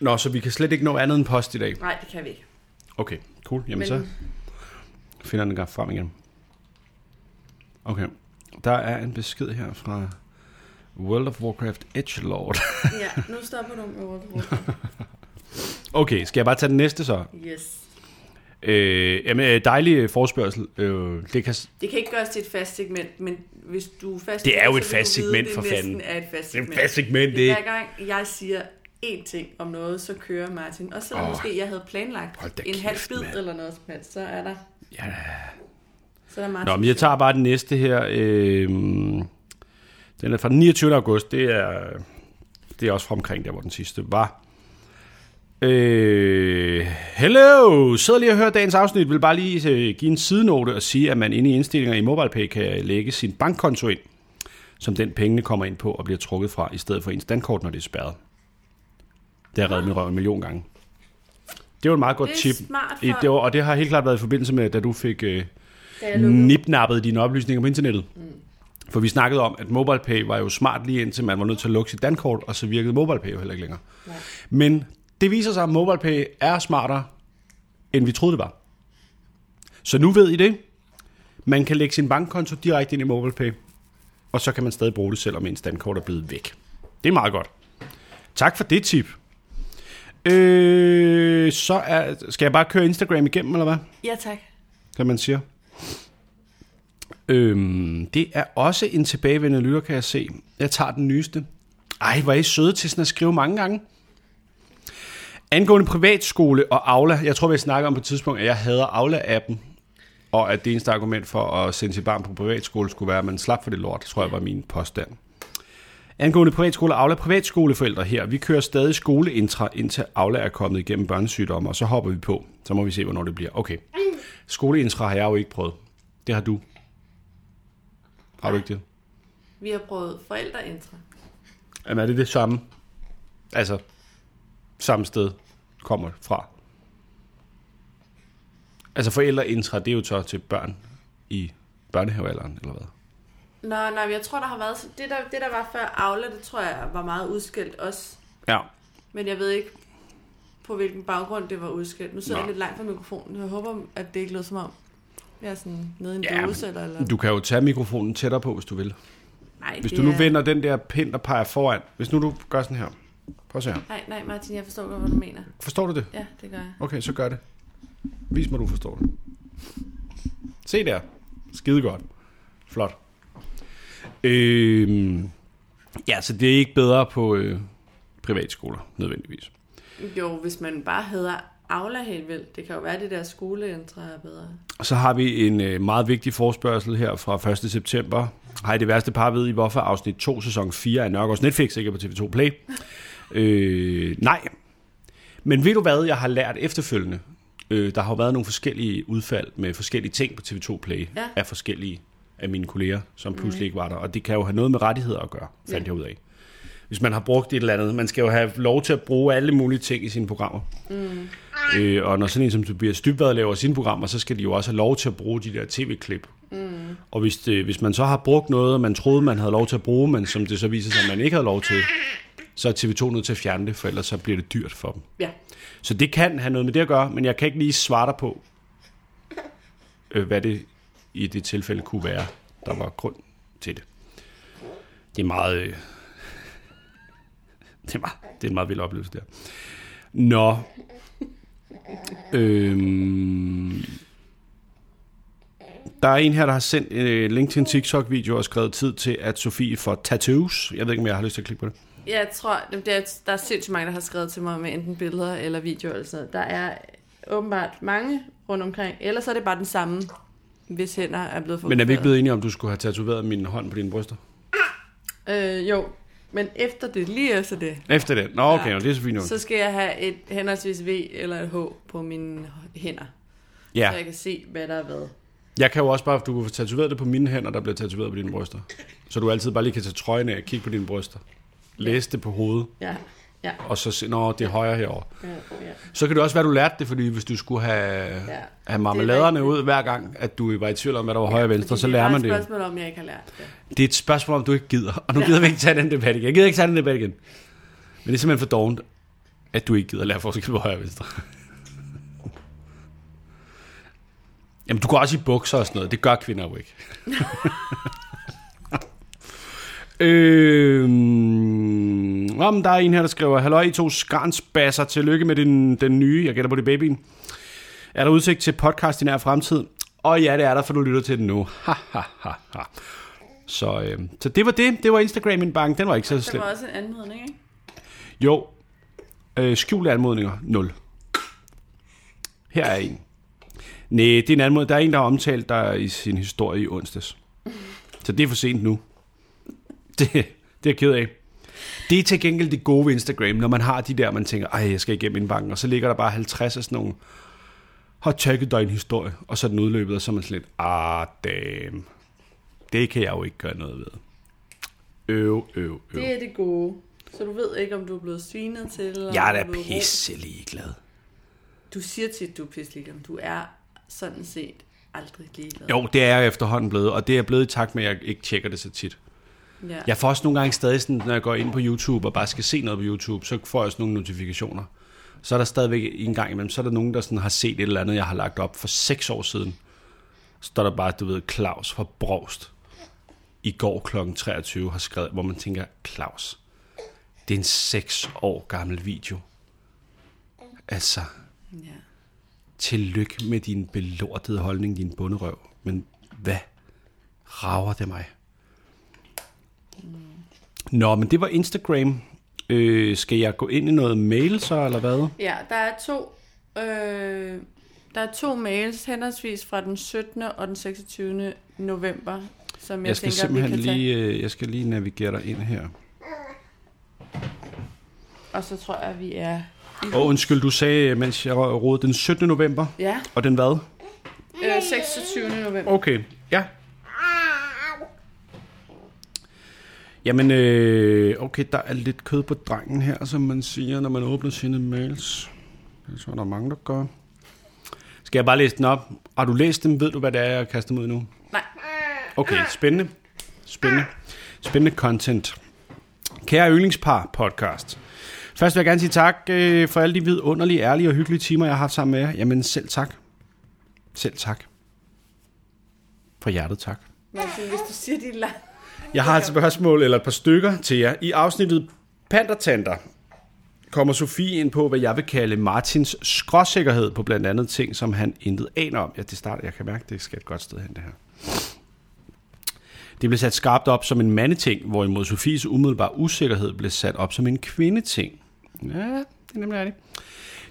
Nå, så vi kan slet ikke nå andet end post i dag.
Nej, det kan vi ikke.
Okay, cool. Jamen
Men-
så finder den gang frem igen. Okay. Der er en besked her fra World of Warcraft Edgelord.
Ja, nu stopper du med World of Warcraft.
Okay, skal jeg bare tage den næste så?
Yes.
Øh, jamen, øh, dejlig forspørgsel. Øh, det kan,
Det kan ikke gøres til et fast segment, men hvis du er fast
Det er jo et fast
vide,
segment,
det
for fanden.
er et fast
det er
segment.
et fast segment, det
Hver gang jeg siger én ting om noget, så kører Martin. Og selvom oh. måske jeg havde planlagt en halv bid
mand.
eller noget som helst, så er der,
Ja.
så er der Martin.
Nå, men jeg tager bare den næste her. Øh, den er fra den 29. august. Det er, det er også fra omkring der, hvor den sidste var. Øh, hello! Sidder lige og hører dagens afsnit. Vil bare lige øh, give en sidenote og sige, at man inde i indstillinger i MobilePay kan lægge sin bankkonto ind, som den pengene kommer ind på og bliver trukket fra, i stedet for ens dankort, når det er spærret. Det har reddet min røv en million gange. Det var et meget godt
Det er
tip.
smart for-
det var, og det har helt klart været i forbindelse med, da du fik... Øh, nipnappede dine oplysninger på internettet. Mm. For vi snakkede om, at MobilePay var jo smart lige indtil man var nødt til at lukke sit dankort, og så virkede MobilePay jo heller ikke længere.
Nej.
Men det viser sig, at MobilePay er smartere, end vi troede det var. Så nu ved I det. Man kan lægge sin bankkonto direkte ind i MobilePay, og så kan man stadig bruge det, selvom ens dankort er blevet væk. Det er meget godt. Tak for det tip. Øh, så er, skal jeg bare køre Instagram igennem, eller hvad?
Ja, tak.
som man siger. Øhm, det er også en tilbagevendende lytter, kan jeg se. Jeg tager den nyeste. Ej, hvor er I søde til sådan at skrive mange gange. Angående privatskole og Aula, jeg tror, vi snakker om på et tidspunkt, at jeg hader Aula-appen, og at det eneste argument for at sende sit barn på privatskole skulle være, at man slap for det lort, tror jeg var min påstand. Angående privatskole og Aula, privatskoleforældre her, vi kører stadig skoleintra, indtil Aula er kommet igennem børnesygdomme, og så hopper vi på. Så må vi se, hvornår det bliver. Okay. Skoleintra har jeg jo ikke prøvet. Det har du. Har du ikke det?
Vi har prøvet forældreintra.
Jamen er det det samme? Altså, samme sted kommer fra. Altså forældreintra, det er jo så til børn i børnehavealderen, eller hvad?
Nå, nej, jeg tror, der har været... Det der, det, der var før Aula, det tror jeg var meget udskilt også.
Ja.
Men jeg ved ikke, på hvilken baggrund det var udskilt. Nu sidder
Nå.
jeg lidt langt fra mikrofonen. Jeg håber, at det ikke lød som om, jeg er sådan nede i en
Ja,
dåse. Eller, eller...
Du kan jo tage mikrofonen tættere på, hvis du vil.
Nej,
Hvis du nu
er-
vender den der pind, der peger foran. Hvis nu du gør sådan her. Prøv at se her.
Nej, nej, Martin, jeg forstår godt, hvad du mener.
Forstår du det?
Ja, det gør jeg.
Okay, så gør det. Vis mig, du forstår det. Se der. Skide godt. Flot. Øhm, ja, så det er ikke bedre på øh, privatskoler, nødvendigvis.
Jo, hvis man bare hedder Aula helt vildt. Det kan jo være, at det der skoleintra er bedre.
Og så har vi en øh, meget vigtig forspørgsel her fra 1. september. Hej, det værste par ved I, hvorfor afsnit 2, sæson 4 af Nørgaards Netflix ikke er på TV2 Play? Øh, nej. Men ved du hvad, jeg har lært efterfølgende? Øh, der har jo været nogle forskellige udfald med forskellige ting på TV2 Play
Ja.
af forskellige af mine kolleger, som pludselig ikke var der. Og det kan jo have noget med rettigheder at gøre, fandt
Ja.
jeg ud af. Hvis man har brugt et eller andet. Man skal jo have lov til at bruge alle mulige ting i sine programmer. Mm. Øh, og når sådan en som Tobias Dybvad laver sine programmer, så skal de jo også have lov til at bruge de der tv-klip. Mm. Og hvis, det, hvis man så har brugt noget, man troede, man havde lov til at bruge, men som det så viser sig, at man ikke havde lov til, så er TV2 nødt til at fjerne det, for ellers så bliver det dyrt for dem.
Ja.
Så det kan have noget med det at gøre, men jeg kan ikke lige svare dig på, øh, hvad det i det tilfælde kunne være, der var grund til det. Det er meget... Øh, det, er meget det er en meget vild oplevelse der. Nå. Øhm, der er en her, der har sendt en link til en TikTok-video og skrevet tid til, at Sofie får tattoos. Jeg ved ikke, om jeg har lyst til at klikke på det.
Jeg tror, det er, der er sindssygt mange, der har skrevet til mig med enten billeder eller videoer eller sådan noget. Der er åbenbart mange rundt omkring. Ellers er det bare den samme, hvis hænder er blevet
Men er vi ikke
fotograferet.
blevet enige om, du skulle have tatoveret min hånd på dine bryster?
Øh, jo, men efter det, lige efter det,
Efter det? Nå, okay,
Ja.
det er så fint
så skal jeg have et henholdsvis V eller et H på mine hænder. Ja. Så jeg kan se, hvad der er hvad.
jeg kan jo også bare, du kan få tatoveret det på mine hænder, der bliver tatoveret på dine bryster. Så du altid bare lige kan tage trøjen af og kigge på dine bryster. Læse det på hovedet,
Ja, ja,
og så se, nå, det er højere herovre.
ja, ja.
Så kan det også være, du lærte det, fordi hvis du skulle have,
Ja,
have
det er
marmeladerne ud hver gang, at du var i tvivl om, hvad der var højre og venstre, så
det
lærer
er
man
bare
det
et
jo.
spørgsmål om, jeg ikke har lært det.
Det er et spørgsmål, om du ikke gider. Og nu gider vi ikke tage den debat igen. Jeg gider ikke tage den debat igen. Men det er simpelthen for dovent, at du ikke gider lære forskel på højre og venstre. Jamen, du går også i bukser og sådan noget. Det gør kvinder jo ikke. øhm, om der er en her, der skriver, Halløj, I to skarnsbasser. Tillykke med den, den nye. Jeg gætter på det babyen. Er der udsigt til podcast i nær fremtid? Og ja, det er der, for du lytter til den nu. Ha, ha, ha, ha. Så, øh, så det var det. Det var Instagram min bank. Den var ikke så slem.
var også en anmodning, ikke?
Jo. Øh, skjulte anmodninger. 0. Her er en. Nej, det er en anmodning. Der er en, der har omtalt dig i sin historie i onsdags. Så det er for sent nu. Det, det er jeg ked af. Det er til gengæld det gode ved Instagram, når man har de der, man tænker, ej, jeg skal igennem indbanken, og så ligger der bare 50 af sådan nogle, har tagget dig en historie, og så er den udløbet, og så er man sådan lidt, ah, damn. Det kan jeg jo ikke gøre noget ved. Øv, øv, øv.
Det er det gode. Så du ved ikke, om du er blevet svinet til. eller
Jeg er da
du blevet
pisse ligeglad.
Du siger tit, du er pisselig, men du er sådan set aldrig ligeglad.
Jo, det er jeg efterhånden blevet, og det er blevet i takt med, at jeg ikke tjekker det så tit.
Ja.
Jeg får også nogle gange stadig sådan, når jeg går ind på YouTube og bare skal se noget på YouTube, så får jeg også nogle notifikationer. Så er der stadigvæk en gang imellem, så er der nogen, der sådan har set et eller andet, jeg har lagt op for seks år siden. Så står der bare, du ved, Claus fra Brost i går kl. 23 har skrevet, hvor man tænker, Claus, det er en seks år gammel video. Altså,
ja.
tillykke med din belortede holdning, din bunderøv. Men hvad rager det mig? Nå, men det var Instagram. Øh, skal jeg gå ind i noget mail så, eller hvad?
Ja, der er to, øh, der er to mails, henholdsvis fra den 17. og den 26. november, som jeg,
Jeg skal
tænker, vi
simpelthen
kan tage.
lige, øh, jeg skal lige navigere dig ind her.
Og så tror jeg, vi er...
Og undskyld, du sagde, mens jeg rådede den 17. november,
Ja,
og den hvad?
øh, 26. november.
Okay, ja. Jamen, øh, okay, der er lidt kød på drengen her, som man siger, når man åbner sine mails. Det tror der er mange, der gør. Skal jeg bare læse den op? Har du læst dem? Ved du, hvad det er, jeg kaster mod nu?
Nej.
Okay, spændende. Spændende. Spændende content. Kære yndlingspar podcast. Først vil jeg gerne sige tak øh, for alle de vidunderlige, ærlige og hyggelige timer, jeg har haft sammen med jer. Jamen selv tak. Selv tak. For hjertet tak.
Martin, hvis du siger de lang...
Jeg har et spørgsmål eller et par stykker til jer. I afsnittet Pandertanter kommer Sofie ind på, hvad jeg vil kalde Martins skråsikkerhed på blandt andet ting, som han intet aner om. Ja, det starter, jeg kan mærke, det skal et godt sted hen, det her. Det blev sat skarpt op som en mandeting, hvorimod Sofies umiddelbare usikkerhed blev sat op som en kvindeting. Ja, det er nemlig rigtigt.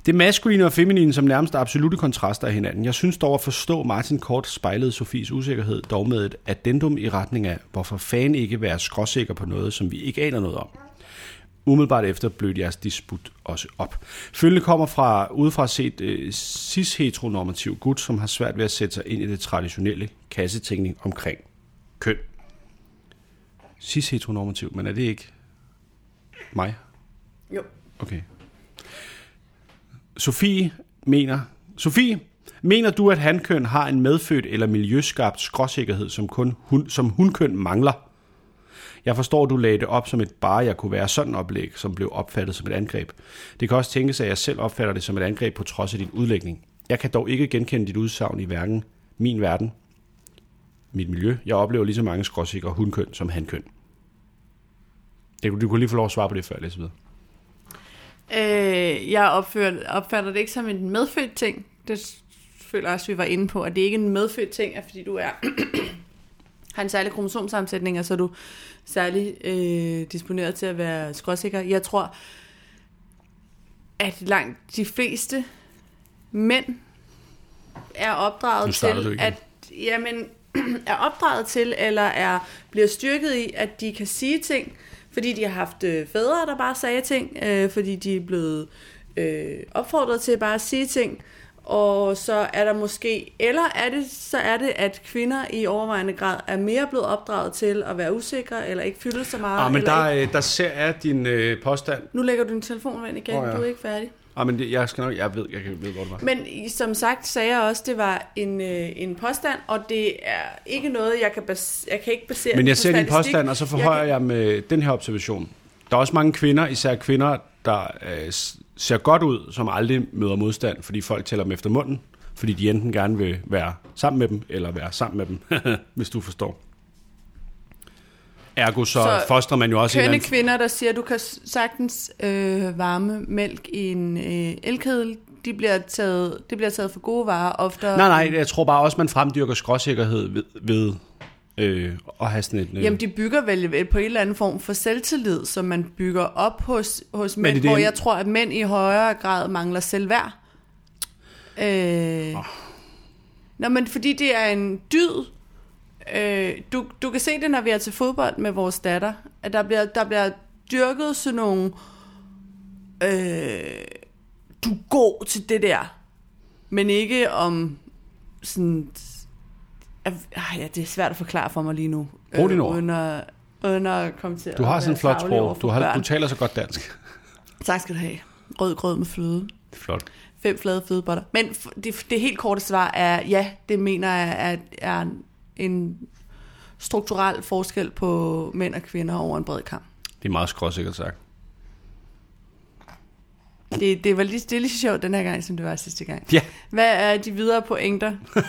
Det maskuline og feminine som nærmest absolute kontraster af hinanden. Jeg synes dog at forstå Martin Kort spejlede Sofies usikkerhed dog med et addendum i retning af, hvorfor fan ikke være skråsikker på noget, som vi ikke aner noget om. Umiddelbart efter blødte jeres disput også op. Følgende kommer fra udefra set øh, cis-heteronormativ gut, som har svært ved at sætte sig ind i det traditionelle kassetænkning omkring køn. Cis-heteronormativ, men er det ikke mig?
Jo.
Okay. Sofie mener... Sofie, mener du, at hankøn har en medfødt eller miljøskabt skråsikkerhed, som, kun hun, som hunkøn mangler? Jeg forstår, du lagde det op som et bare, jeg kunne være sådan oplæg, som blev opfattet som et angreb. Det kan også tænkes, at jeg selv opfatter det som et angreb på trods af din udlægning. Jeg kan dog ikke genkende dit udsagn i hverken min verden, mit miljø. Jeg oplever lige så mange skråsikre hunkøn som hankøn. Det, du kunne lige få lov at svare på det, før jeg læser videre.
Øh, jeg opfører, opfatter det ikke som en medfødt ting. Det føler jeg også, vi var inde på, at det ikke er en medfødt ting, at fordi du er har en særlig kromosomsammensætning, og så er du særlig øh, disponeret til at være skråsikker. Jeg tror, at langt de fleste mænd er opdraget til, at jamen, er opdraget til, eller er bliver styrket i, at de kan sige ting, fordi de har haft øh, fædre, der bare sagde ting, øh, fordi de er blevet øh, opfordret til bare at sige ting, og så er der måske, eller er det, så er det, at kvinder i overvejende grad er mere blevet opdraget til at være usikre, eller ikke fylde så meget.
Ah, men der,
ikke...
øh, der ser jeg din øh, påstand.
Nu lægger du din telefon ind igen, oh,
ja.
du er ikke færdig.
Ah, men det, jeg skal nok, jeg ved, jeg kan- ved, hvor det var.
Men som sagt sagde jeg også, det var en, øh, en påstand, og det er ikke noget, jeg kan, bas- jeg kan ikke basere
Men jeg ser din påstand, og så forhøjer jeg, jeg med den her observation. Der er også mange kvinder, især kvinder, der øh, ser godt ud, som aldrig møder modstand, fordi folk tæller dem efter munden, fordi de enten gerne vil være sammen med dem, eller være sammen med dem, hvis du forstår. Ergo så, så fostrer man jo også en
Kønne
anden...
kvinder, der siger, at du kan sagtens øh, varme mælk i en øh, elkedel, de bliver taget, det bliver taget for gode varer oftere.
Nej, nej, jeg tror bare også, man fremdyrker skråsikkerhed ved, ved øh, at have sådan et... Øh,
Jamen, de bygger vel på en eller anden form for selvtillid, som man bygger op hos, hos
Men
mænd,
det
hvor jeg tror, at mænd i højere grad mangler selvværd. Øh, oh. Nå, men fordi det er en dyd. Øh, du, du kan se det, når vi er til fodbold med vores datter, at der bliver, der bliver dyrket sådan nogle... Øh, du god til det der. Men ikke om sådan... Ah, Ja, det er svært at forklare for mig lige nu.
Brug dine ord.
uden, at, uden at komme til
du har sådan en flot sprog. Du, har, du taler så godt dansk.
Tak skal du have. Rød grød med fløde.
Flot.
Fem flade flødebotter. Men det, det helt korte svar er, ja, det mener jeg er, er en strukturel forskel på mænd og kvinder over en bred kamp.
Det er meget skråsikkert sagt.
Det, det var lige, det er lige sjovt den her gang, som det var sidste gang.
Ja.
Hvad er de videre pointer?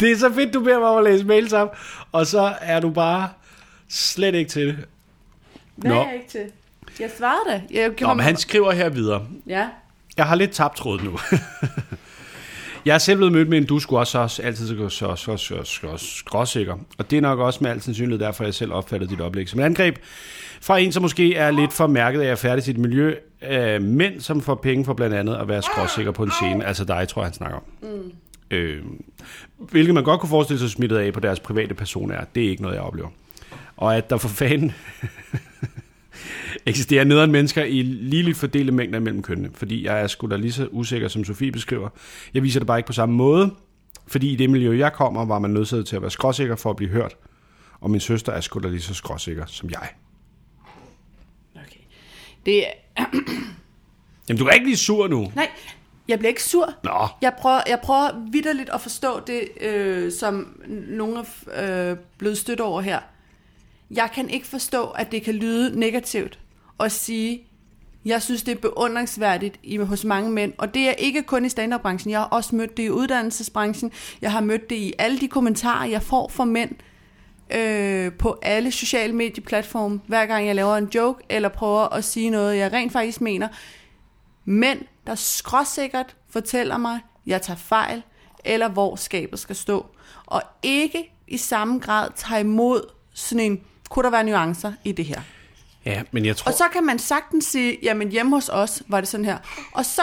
Det er så fedt, du beder mig om at læse mails op, og så er du bare slet ikke til det.
Hvad
Nå.
er jeg ikke til? Jeg svarede da. Jeg
Nå, men han skriver her videre.
Ja.
Jeg har lidt tabt tråd nu. Jeg er selv blevet mødt med en, du skulle også, også altid så, så, så, så, så skråsikker. Og det er nok også med al sandsynlighed derfor, jeg selv opfattede dit oplæg som et angreb. Fra en, som måske er lidt for mærket af at færdig sit miljø. Øh, mænd, som får penge for blandt andet at være skråsikker på en scene. Altså dig, tror jeg, han snakker om. Mm. Øh, hvilket man godt kunne forestille sig smittet af på deres private person er. Det er ikke noget, jeg oplever. Og at der for fanden eksisterer nederen mennesker i ligeligt fordelte mængder mellem kønnene. Fordi jeg er sgu da lige så usikker, som Sofie beskriver. Jeg viser det bare ikke på samme måde. Fordi i det miljø, jeg kommer, var man nødt til at være skråsikker for at blive hørt. Og min søster er sgu da lige så skråsikker som jeg.
Okay. Det.
Jamen, du er ikke lige sur nu.
Nej, jeg bliver ikke sur.
Nå.
Jeg prøver, jeg prøver vidderligt at forstå det, øh, som nogle er øh, blevet stødt over her. Jeg kan ikke forstå, at det kan lyde negativt at sige, jeg synes, det er beundringsværdigt i, hos mange mænd, og det er ikke kun i standardbranchen. Jeg har også mødt det i uddannelsesbranchen. Jeg har mødt det i alle de kommentarer, jeg får fra mænd øh, på alle sociale medieplatforme, hver gang jeg laver en joke, eller prøver at sige noget, jeg rent faktisk mener. Mænd, der skråsikkert fortæller mig, jeg tager fejl, eller hvor skabet skal stå. Og ikke i samme grad tager imod sådan en, kunne der være nuancer i det her?
Ja, men jeg tror...
Og så kan man sagtens sige, jamen hjemme hos os var det sådan her. Og så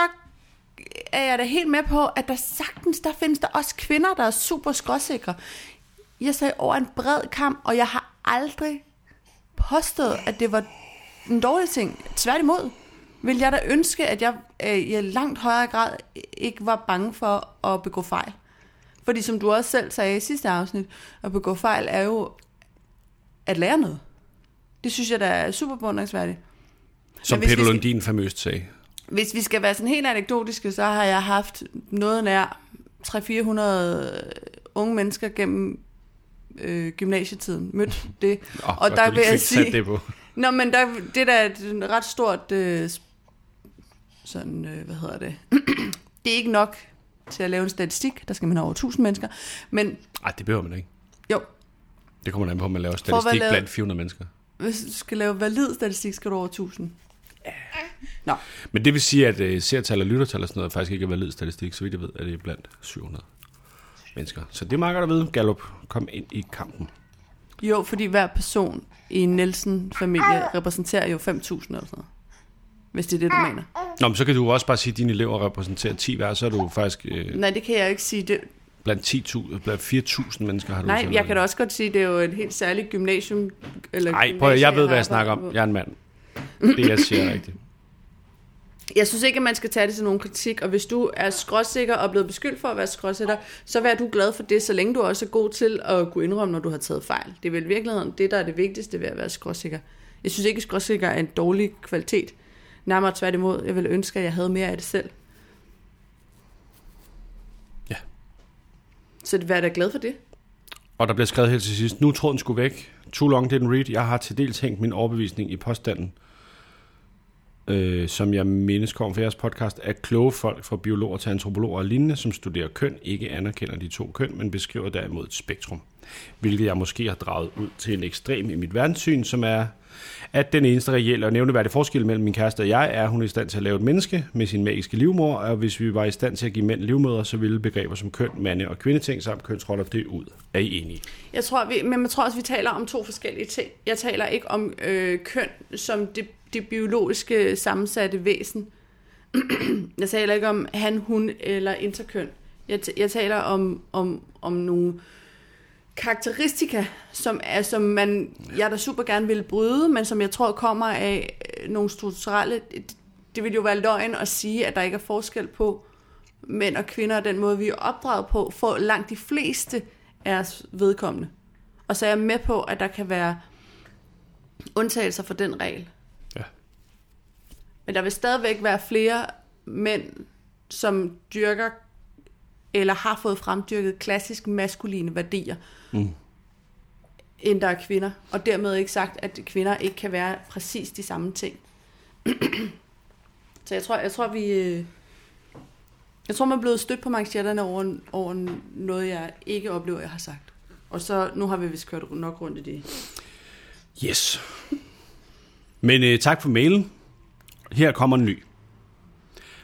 er jeg da helt med på, at der sagtens, der findes der også kvinder, der er super skråsikre. Jeg sagde over en bred kamp, og jeg har aldrig påstået, at det var en dårlig ting. Tværtimod vil jeg da ønske, at jeg øh, i langt højere grad ikke var bange for at begå fejl. Fordi som du også selv sagde i sidste afsnit, at begå fejl er jo at lære noget. Det synes jeg, der er super beundringsværdigt.
Som Peter Lundin famøst sagde.
Hvis vi skal være sådan helt anekdotiske, så har jeg haft noget nær 300-400 unge mennesker gennem øh, gymnasietiden. Mødt det.
Oh,
Og der vil jeg sige-
Det på.
Nå, men der, det er da et ret stort... Øh, sådan, øh, hvad hedder det? det er ikke nok til at lave en statistik. Der skal man have over 1000 mennesker. Men
Nej, det behøver man ikke.
jo,
Det kommer an på, om man laver
at
statistik
lave-
blandt 400 mennesker.
hvis du skal lave valid statistik, skal du over 1000. Nå,
Men det vil sige, at uh, seertal og lyttertal og sådan noget faktisk ikke er valid statistik. Så vidt jeg ved, er det blandt 700 mennesker. Så det er meget godt at vide. Gallup, kom ind i kampen.
jo, fordi hver person i en Nielsen-familie repræsenterer jo 5.000 eller sådan noget. Hvis det er det, du mener.
Nå, men så kan du også bare sige, at dine elever repræsenterer 10 hver, så er du faktisk øh,
Nej, det kan jeg ikke sige. Det,
blandt 10.000, blandt 4.000 mennesker har du
nej, jeg kan da også godt sige, det er jo et helt særligt gymnasium. Eller
Nej, prøv at, jeg ved, hvad jeg snakker om. Jeg er en mand. Det, jeg siger, er rigtigt.
Jeg synes ikke, at man skal tage det til nogen kritik, og hvis du er skråsikker og er blevet beskyldt for at være skråsikker, så vær du glad for det, så længe du også er god til at kunne indrømme, når du har taget fejl. Det er vel i virkeligheden det, der er det vigtigste ved at være skråsikker. Jeg synes ikke, at skråsikker er en dårlig kvalitet. Nærmere tværtimod, jeg ville ønske, at jeg havde mere af det selv. Så det vær da glad for det.
Og der bliver skrevet helt til sidst, nu tråden skulle væk. Too long didn't read. Jeg har til dels hængt min overbevisning i påstanden, øh, som jeg mindes kom fra jeres podcast, at kloge folk fra biologer til antropologer og lignende, som studerer køn, ikke anerkender de to køn, men beskriver derimod et spektrum. Hvilket jeg måske har draget ud til en ekstrem i mit verdenssyn, som er, at den eneste reelle og nævneværdige forskel mellem min kæreste og jeg, er, at hun er i stand til at lave et menneske med sin magiske livmor, og hvis vi var i stand til at give mænd livmøder, så ville begreber som køn, mande og kvindeting samt kønsroller det ud. Er I enige?
Jeg tror, vi, men jeg tror også, vi taler om to forskellige ting. Jeg taler ikke om øh, køn som det, det biologiske sammensatte væsen. jeg taler ikke om han, hun eller interkøn. Jeg, t- jeg taler om, om, om nogle karakteristika, som, er, som man, jeg da super gerne vil bryde, men som jeg tror kommer af øh, nogle strukturelle... Det, det vil jo være løgn at sige, at der ikke er forskel på mænd og kvinder, og den måde, vi er opdraget på, for langt de fleste af os vedkommende. Og så er jeg med på, at der kan være undtagelser for den regel. Men der vil stadigvæk være flere mænd, som dyrker eller har fået fremdyrket klassisk maskuline værdier,
Mm.
end der er kvinder. Og dermed ikke sagt, at kvinder ikke kan være præcis de samme ting. Så jeg tror, jeg tror vi... øh, Jeg tror, man er blevet stødt på manchetterne over, over noget, jeg ikke oplever, jeg har sagt. Og så, nu har vi vist kørt nok rundt i det.
Yes. Men øh, tak for mailen. Her kommer en ny.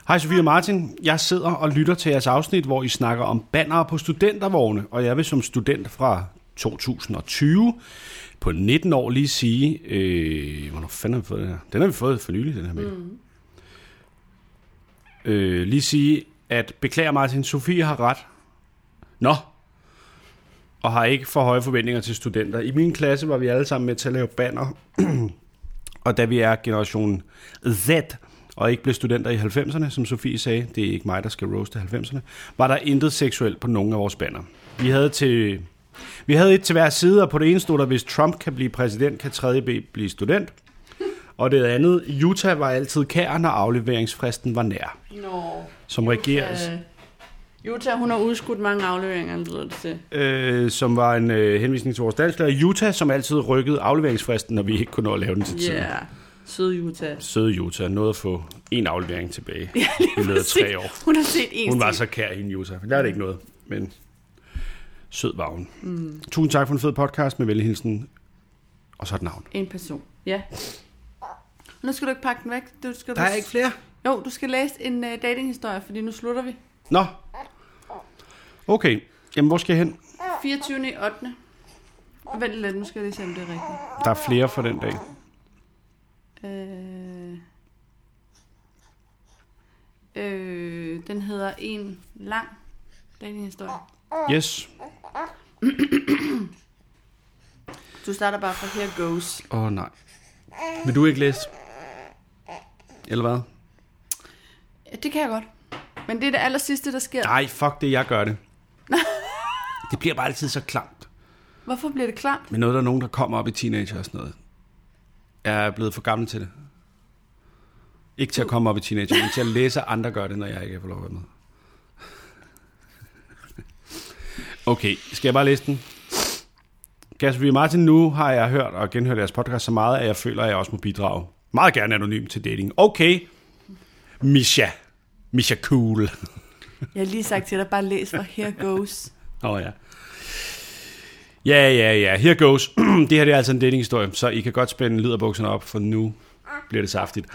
Hej Sofie og Martin. Jeg sidder og lytter til jeres afsnit, hvor I snakker om bannere på studentervogne, og jeg vil som student fra 2020 på 19 år lige sige, øh, hvornår fanden har vi fået det her? Den har vi fået for nylig, den her mail. Mm. Øh, lige sige, at beklager Martin, Sofie har ret. Nå, og har ikke for høje forventninger til studenter. I min klasse var vi alle sammen med til at lave banner, og da vi er generation Z, og ikke blev studenter i 90'erne, som Sofie sagde, det er ikke mig, der skal roaste 90'erne, var der intet seksuelt på nogen af vores banner. Vi havde til vi havde et til hver side, og på det ene stod der, hvis Trump kan blive præsident, kan 3. B blive student. Og det andet, Utah var altid kær, når afleveringsfristen var nær.
Nå.
Som regeres,
Jutta, hun har udskudt mange afleveringer, lyder det til.
øh, som var en øh, henvisning til vores dansklærer. Utah, som altid rykkede afleveringsfristen, når vi ikke kunne nå at lave den til
Ja,
tiden.
yeah. sød Jutta.
Søde Utah nåede at få en aflevering tilbage
Ja,
i løbet af tre år.
Hun har set en
Hun var så kær i Utah. Der er det ikke noget, men sød var hun. Mm. Tusind tak for en fed podcast med venlig hilsen. Og så et navn.
En person, ja. Nu skal du ikke pakke den væk. Du skal
Der er ikke flere.
Jo, du skal læse en uh, datinghistorie, fordi nu slutter vi.
Nå. Okay. Jamen, hvor skal jeg hen?
24. i 8. Vent lidt, nu skal jeg lige se, om det er rigtigt.
Der er flere for den dag.
Øh, øh, den hedder En lang datinghistorie.
Yes.
Du starter bare fra Here Goes.
Åh, oh, nej. Vil du ikke læse? Eller hvad?
Ja, Det kan jeg godt. Men det er det aller sidste, der sker.
Nej, fuck det, jeg gør det. det bliver bare altid så klamt.
Hvorfor bliver det klart?
Men noget, der er nogen, der kommer op i teenager og sådan noget. Jeg er blevet for gammel til det. Ikke til at komme op i teenager, men til at læse, at andre gør det, når jeg ikke får lov at være med. Okay, skal jeg bare læse den? Kasper Martin, nu har jeg hørt og genhørt jeres podcast så meget, at jeg føler, at jeg også må bidrage. Meget gerne anonym til dating. Okay, Misha. Misha Cool.
Jeg har lige sagt til dig, bare læs fra Here Goes.
Åh oh, ja. Ja, ja, ja. Here goes. det her det er altså en datinghistorie, så I kan godt spænde liderbukserne op, for nu bliver det saftigt.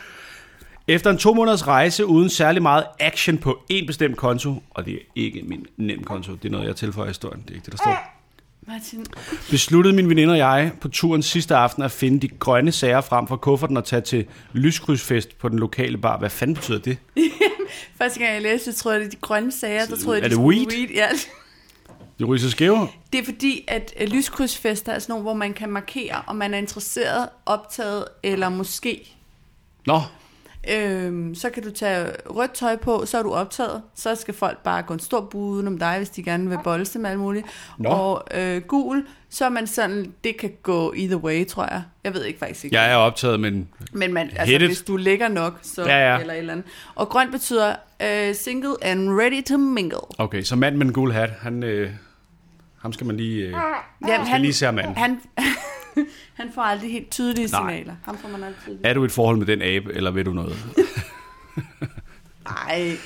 Efter en to måneders rejse uden særlig meget action på en bestemt konto, og det er ikke min nem konto, det er noget, jeg tilføjer i historien, det er ikke det, der står.
Martin,
Besluttede min veninde og jeg på turen sidste aften at finde de grønne sager frem fra kufferten og tage til lyskrydsfest på den lokale bar. Hvad fanden betyder det?
første gang jeg læste det, troede jeg, det er de grønne sager. Der troede jeg,
Er
de
det
skulle
weed?
Ja.
Det ryser skæve?
Det er fordi, at øh, lyskrydsfester er sådan nogle, hvor man kan markere, om man er interesseret, optaget eller måske.
Nå,
Øhm, så kan du tage rødt tøj på, så er du optaget. Så skal folk bare gå en stor bud uden om dig, hvis de gerne vil bolse med alt muligt.
Nå.
Og øh, gul, så er man sådan, det kan gå either way, tror jeg. Jeg ved ikke faktisk ikke.
jeg er optaget, men
Men man, altså, hvis du ligger nok, så
Ja, ja.
eller et eller andet. Og grønt betyder øh, single and ready to mingle.
okay, så mand med en gul hat, han, øh, ham skal man lige... Øh,
Jamen,
skal lige se an.
han, han får aldrig helt tydelige
Nej.
signaler. Ham får man tydelige.
Er du i et forhold med den abe, eller ved du noget?
Nej.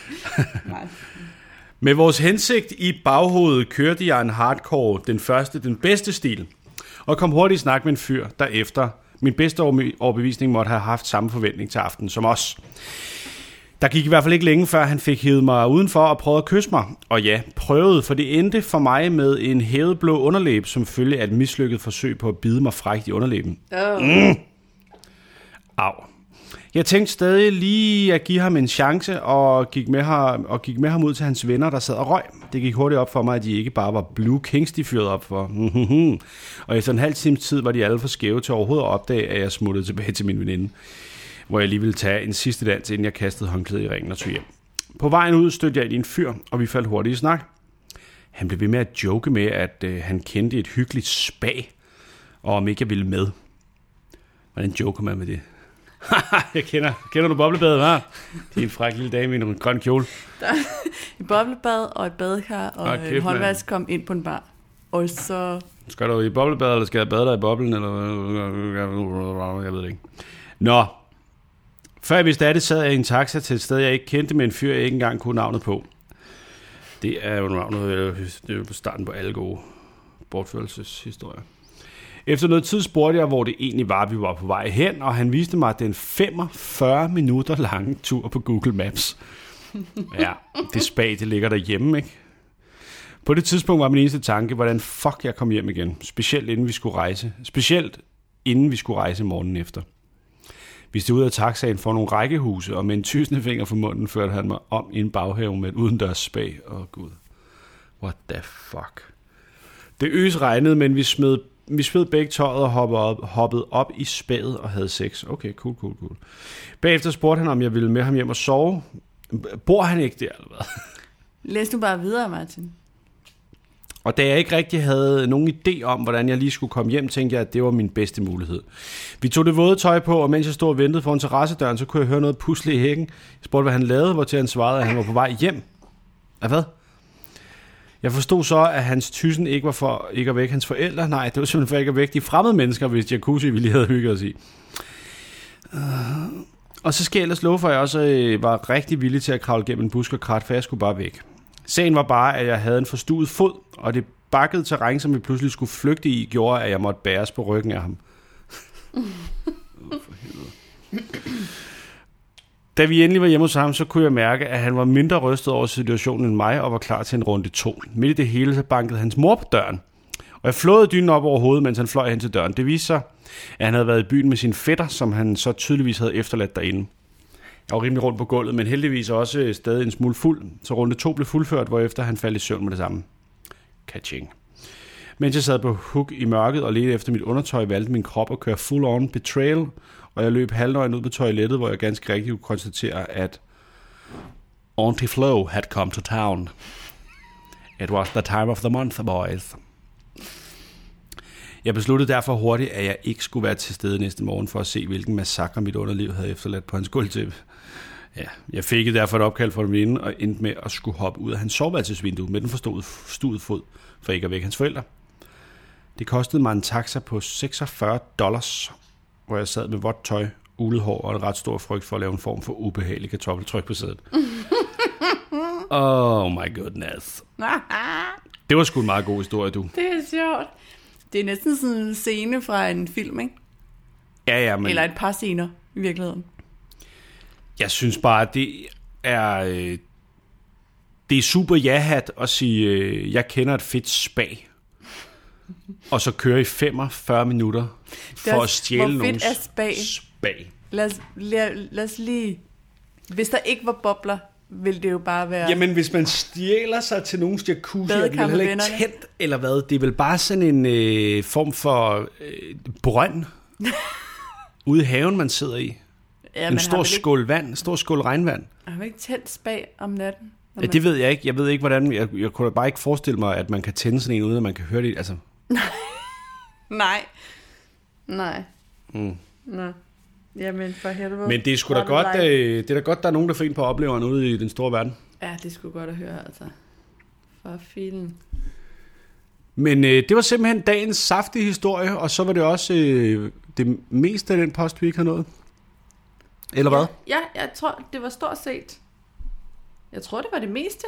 Nej.
Med vores hensigt i baghovedet kørte jeg en hardcore, den første, den bedste stil, og kom hurtigt i snak med en fyr, der efter min bedste overbe- overbevisning måtte have haft samme forventning til aftenen som os. Der gik i hvert fald ikke længe, før han fik hævet mig udenfor og prøvede at kysse mig. Og ja, prøvede, for det endte for mig med en hævet blå underlæb, som følge af et mislykket forsøg på at bide mig frækt i underlæben.
Oh.
Au. Jeg tænkte stadig lige at give ham en chance, og gik, med ham, og gik med ham ud til hans venner, der sad og røg. Det gik hurtigt op for mig, at de ikke bare var Blue Kings, de fyrede op for. og efter en halv times tid var de alle for skæve til overhovedet at opdage, at jeg smuttede tilbage til min veninde. Hvor jeg lige ville tage en sidste dans, inden jeg kastede håndklædet i ringen og tog hjem. På vejen ud stødte jeg ind i en fyr, og vi faldt hurtigt i snak. Han blev ved med at joke med, at øh, han kendte et hyggeligt spag, og om ikke jeg ville med. Hvordan joker man med det? jeg kender, kender du boblebadet, hva'? Det er en fræk lille dame i en grøn kjole.
Et boblebad og et badekar og
Hold
en håndvask kom ind på en bar. Og så...
Skal du i boblebadet, eller skal jeg bade dig i boblen? Eller... Jeg ved det ikke. Nå. Før jeg vidste af det, sad jeg i en taxa til et sted, jeg ikke kendte, med en fyr, jeg ikke engang kunne navnet på. Det er jo navnet, det er jo på starten på alle gode bortførelseshistorier. Efter noget tid spurgte jeg, hvor det egentlig var, vi var på vej hen, og han viste mig den 45 minutter lange tur på Google Maps. Ja, det spag, det ligger derhjemme, ikke? På det tidspunkt var min eneste tanke, hvordan fuck jeg kom hjem igen. Specielt inden vi skulle rejse. Specielt inden vi skulle rejse morgenen efter. Vi stod ud af taxaen for nogle rækkehuse, og med en tysende finger for munden førte han mig om i en baghave med et udendørs spag. Åh oh, gud. What the fuck? Det øs regnede, men vi smed, vi smed begge tøjet og hoppede op, hoppede op i spaget og havde sex. Okay, cool, cool, cool. Bagefter spurgte han, om jeg ville med ham hjem og sove. Bor han ikke der, eller hvad?
Læs nu bare videre, Martin.
Og da jeg ikke rigtig havde nogen idé om, hvordan jeg lige skulle komme hjem, tænkte jeg, at det var min bedste mulighed. Vi tog det våde tøj på, og mens jeg stod og ventede foran terrassedøren, så kunne jeg høre noget pusle i hækken. Jeg spurgte, hvad han lavede, hvor til han svarede, at han var på vej hjem. Af hvad? Jeg forstod så, at hans tysen ikke var for ikke at vække hans forældre. Nej, det var simpelthen for ikke at vække de fremmede mennesker, hvis jacuzzi vi lige havde hygget os i. Uh, og så skal jeg ellers love for, at jeg også øh, var rigtig villig til at kravle gennem en busk og krat, for jeg skulle bare væk. Sagen var bare, at jeg havde en forstuet fod, og det bakkede terræn, som vi pludselig skulle flygte i, gjorde, at jeg måtte bæres på ryggen af ham. for helvede. Da vi endelig var hjemme hos ham, så kunne jeg mærke, at han var mindre rystet over situationen end mig, og var klar til en runde to. Midt i det hele, så bankede hans mor på døren. Og jeg flåede dynen op over hovedet, mens han fløj hen til døren. Det viste sig, at han havde været i byen med sin fætter, som han så tydeligvis havde efterladt derinde. Jeg var rimelig rundt på gulvet, men heldigvis også stadig en smule fuld, så runde to blev fuldført, hvorefter han faldt i søvn med det samme. Catching. Mens jeg sad på hook i mørket og ledte efter mit undertøj, valgte min krop at køre full on betrayal, og jeg løb halvnøgen ud på toilettet, hvor jeg ganske rigtigt kunne konstatere, at Auntie Flo had come to town. It was the time of the month, boys. Jeg besluttede derfor hurtigt, at jeg ikke skulle være til stede næste morgen for at se, hvilken massakre mit underliv havde efterladt på hans gulvtæppe. Ja, jeg fik derfor et opkald fra min og endte med at skulle hoppe ud af hans soveværelsesvindue med den forstået fod, for ikke at vække hans forældre. Det kostede mig en taxa på 46 dollars, hvor jeg sad med vådt tøj, ulet hår og en ret stor frygt for at lave en form for ubehagelig kartoffeltryk på sædet. oh my goodness. Det var sgu en meget god historie, du.
Det er sjovt. Det er næsten sådan en scene fra en film, ikke?
Ja, ja, men
Eller et par scener, i virkeligheden.
Jeg synes bare, det er... øh, Det er super ja-hat at sige, øh, jeg kender et fedt spag. Og så køre i 45 minutter for
er-
at stjæle
er spag?
spag.
Lad os, lad, lad os lige... Hvis der ikke var bobler, ville det jo bare være...
Jamen, hvis man stjæler sig til nogens jacuzzi, er det heller ikke tændt, eller hvad? Det er vel bare sådan en øh, form for øh, brønd ude i haven, man sidder i.
ja,
en stor
vel ikke,
skål vand, en stor skål regnvand.
har man ikke tændt spag om natten?
Ja, det ved jeg ikke. Jeg ved ikke, hvordan... Jeg, jeg kunne bare ikke forestille mig, at man kan tænde sådan en, uden at man kan høre det. Altså,
Nej. Nej.
Mm.
Nå. Jamen, for helvede.
men det er sgu da godt,
det
øh, det er da godt, der er nogen, der får ind på opleveren ude i den store verden.
Ja, det skulle godt at høre, altså. For filen.
Men øh, det var simpelthen dagens saftige historie, og så var det også øh, det meste af den post, vi ikke har nået. Eller hvad?
Ja, jeg tror, det var stort set... Jeg tror, det var det meste.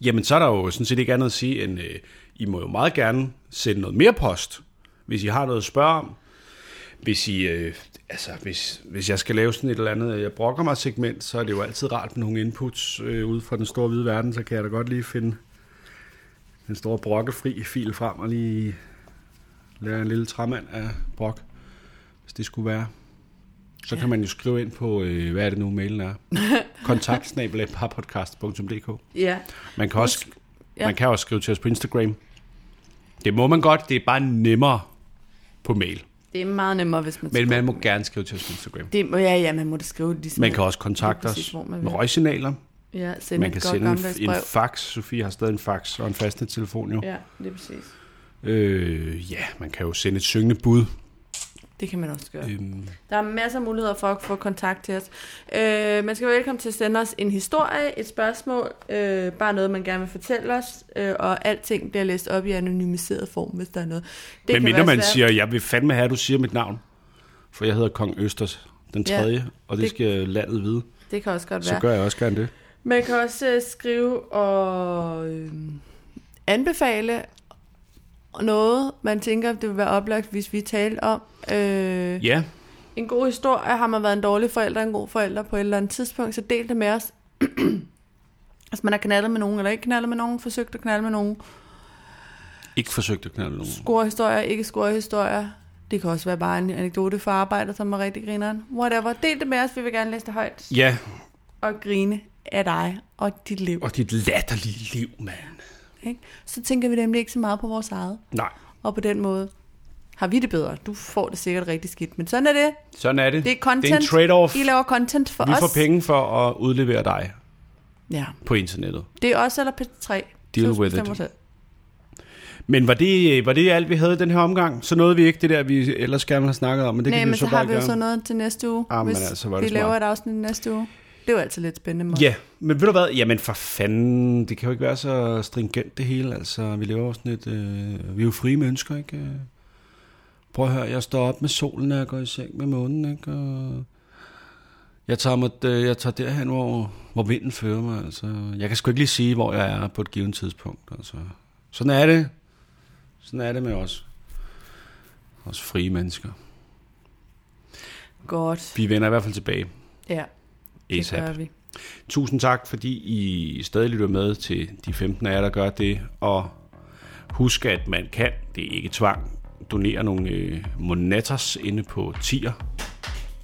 Jamen, så er der jo sådan set ikke andet at sige, end øh, I må jo meget gerne sende noget mere post, hvis I har noget at spørge om. Hvis I, øh, altså, hvis, hvis jeg skal lave sådan et eller andet, jeg brokker mig segment, så er det jo altid rart med nogle inputs øh, ude fra den store hvide verden, så kan jeg da godt lige finde den store brokkefri fil frem og lige lave en lille træmand af brok, hvis det skulle være. Så kan man jo skrive ind på, øh, hvad er det nu mailen er? kontaktsnabelag.parpodcast.dk
Ja.
man kan, også,
Ja.
man kan også skrive til os på Instagram. Det må man godt, det er bare nemmere på mail.
Det er meget nemmere, hvis man
Men man må gerne skrive til os på Instagram.
Det må, ja, ja, man må da skrive ligesom.
Man kan også kontakte
præcis,
os med røgsignaler.
Ja, sende
Man kan
godt
sende en, en fax. Sofie har stadig en fax og en fastnettelefon jo.
Ja, det er præcis.
Øh, ja, man kan jo sende et syngende bud.
Det kan man også gøre.
Øhm,
Der er masser af muligheder for at få kontakt til os. Øh, man skal være velkommen til at sende os en historie, et spørgsmål, øh, bare noget, man gerne vil fortælle os, øh, og alting bliver læst op i anonymiseret form, hvis der er noget. Det
men mindre man siger, jeg vil fandme have, at du siger mit navn. For jeg hedder Kong Østers den
Ja,
tredje, og det,
det-
skal landet vide.
Det kan også godt
Så
være.
gør jeg også gerne det.
Man kan også øh, skrive og øh, anbefale noget, man tænker, det vil være oplagt, hvis vi taler om. Øh,
Ja,
En god historie, har man været en dårlig forælder, en god forælder på et eller andet tidspunkt, så del det med os. altså man har knaldet med nogen, eller ikke knaldet med nogen, forsøgt at knalde med nogen,
Ikke forsøgt at knalde nogen.
scorehistorier, ikke scorehistorier. Det kan også være bare en anekdote for arbejdet, som er rigtig grineren. Whatever. Del det med os, vi vil gerne læse det højt.
Ja,
Og grine af dig og dit liv.
og dit latterlige liv, mand.
Ikke? Så tænker vi nemlig ikke så meget på vores eget.
Nej,
Og på den måde har vi det bedre. Du får det sikkert rigtig skidt. Men sådan er det.
sådan er det.
Det er content.
Det er en trade-off.
I laver content for
Vi
os.
får penge for at udlevere dig
Ja.
på internettet.
Det er os eller P3.
Deal with it.
selv.
Men var det, var det alt, vi havde i den her omgang? Så nåede vi ikke det der, vi ellers gerne have snakket om, men det
Nej,
kan vi
men
jo
så
så
har vi jo så noget til næste uge,
Ah, men
hvis
altså,
vi
det
laver
smart.
et afsnit næste uge. Det er jo altid lidt spændende. Morten.
Ja, men ved du hvad? Jamen for fanden, det kan jo ikke være så stringent det hele. Altså, vi lever jo sådan et... Øh, vi er jo frie mennesker, ikke? Prøv at høre, jeg står op med solen, og jeg går i seng med månen, ikke? Og jeg tager, mig, øh, jeg tager derhen, hvor, hvor vinden fører mig. Altså, jeg kan sgu ikke lige sige, hvor jeg er på et givet tidspunkt. Altså, sådan er det. Sådan er det med os. Os frie mennesker.
Godt.
Vi vender i hvert fald tilbage.
Ja, det
ASAP.
gør vi.
Tusind tak, fordi I stadig lytter med til de 15 af jer, der gør det. Og husk, at man kan, det er ikke tvang, donere nogle øh, monetters inde på tier.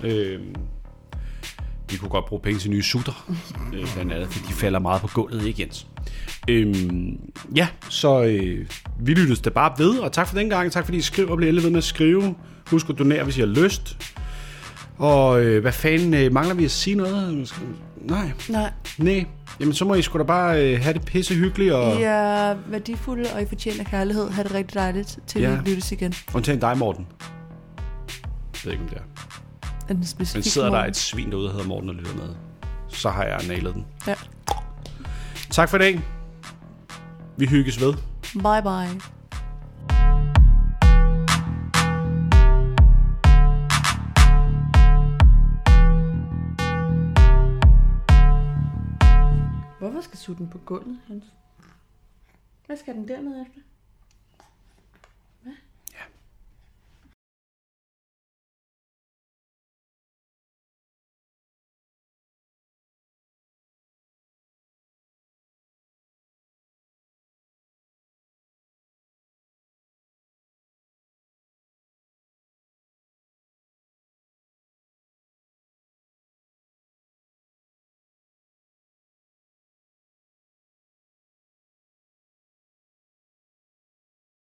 Øh, vi kunne godt bruge penge til nye sutter, øh, blandt andet, fordi de falder meget på gulvet, ikke Jens? Øhm, ja, så øh, vi lyttes da bare ved, og tak for den gang. Tak fordi I skriver og bliver ved med at skrive. Husk at donere, hvis I har lyst. Og øh, hvad fanden, øh, mangler vi at sige noget? Nej,
Nej,
nej. Jamen så må I sgu da bare øh, have det pisse hyggeligt, og
I er værdifulde, og I fortjener kærlighed. Ha' det rigtig dejligt, til
Ja.
vi lyttes igen.
undtagen dig, Morten. Jeg ved ikke, om det er.
Er den
Men sidder der
morgen?
et svin derude, der hedder Morten og lytter med, så har jeg nailet den.
Ja.
Tak for i dag. Vi hygges ved.
Bye bye. Sutte den på gulvet, Hans? Hvad skal den dernede efter?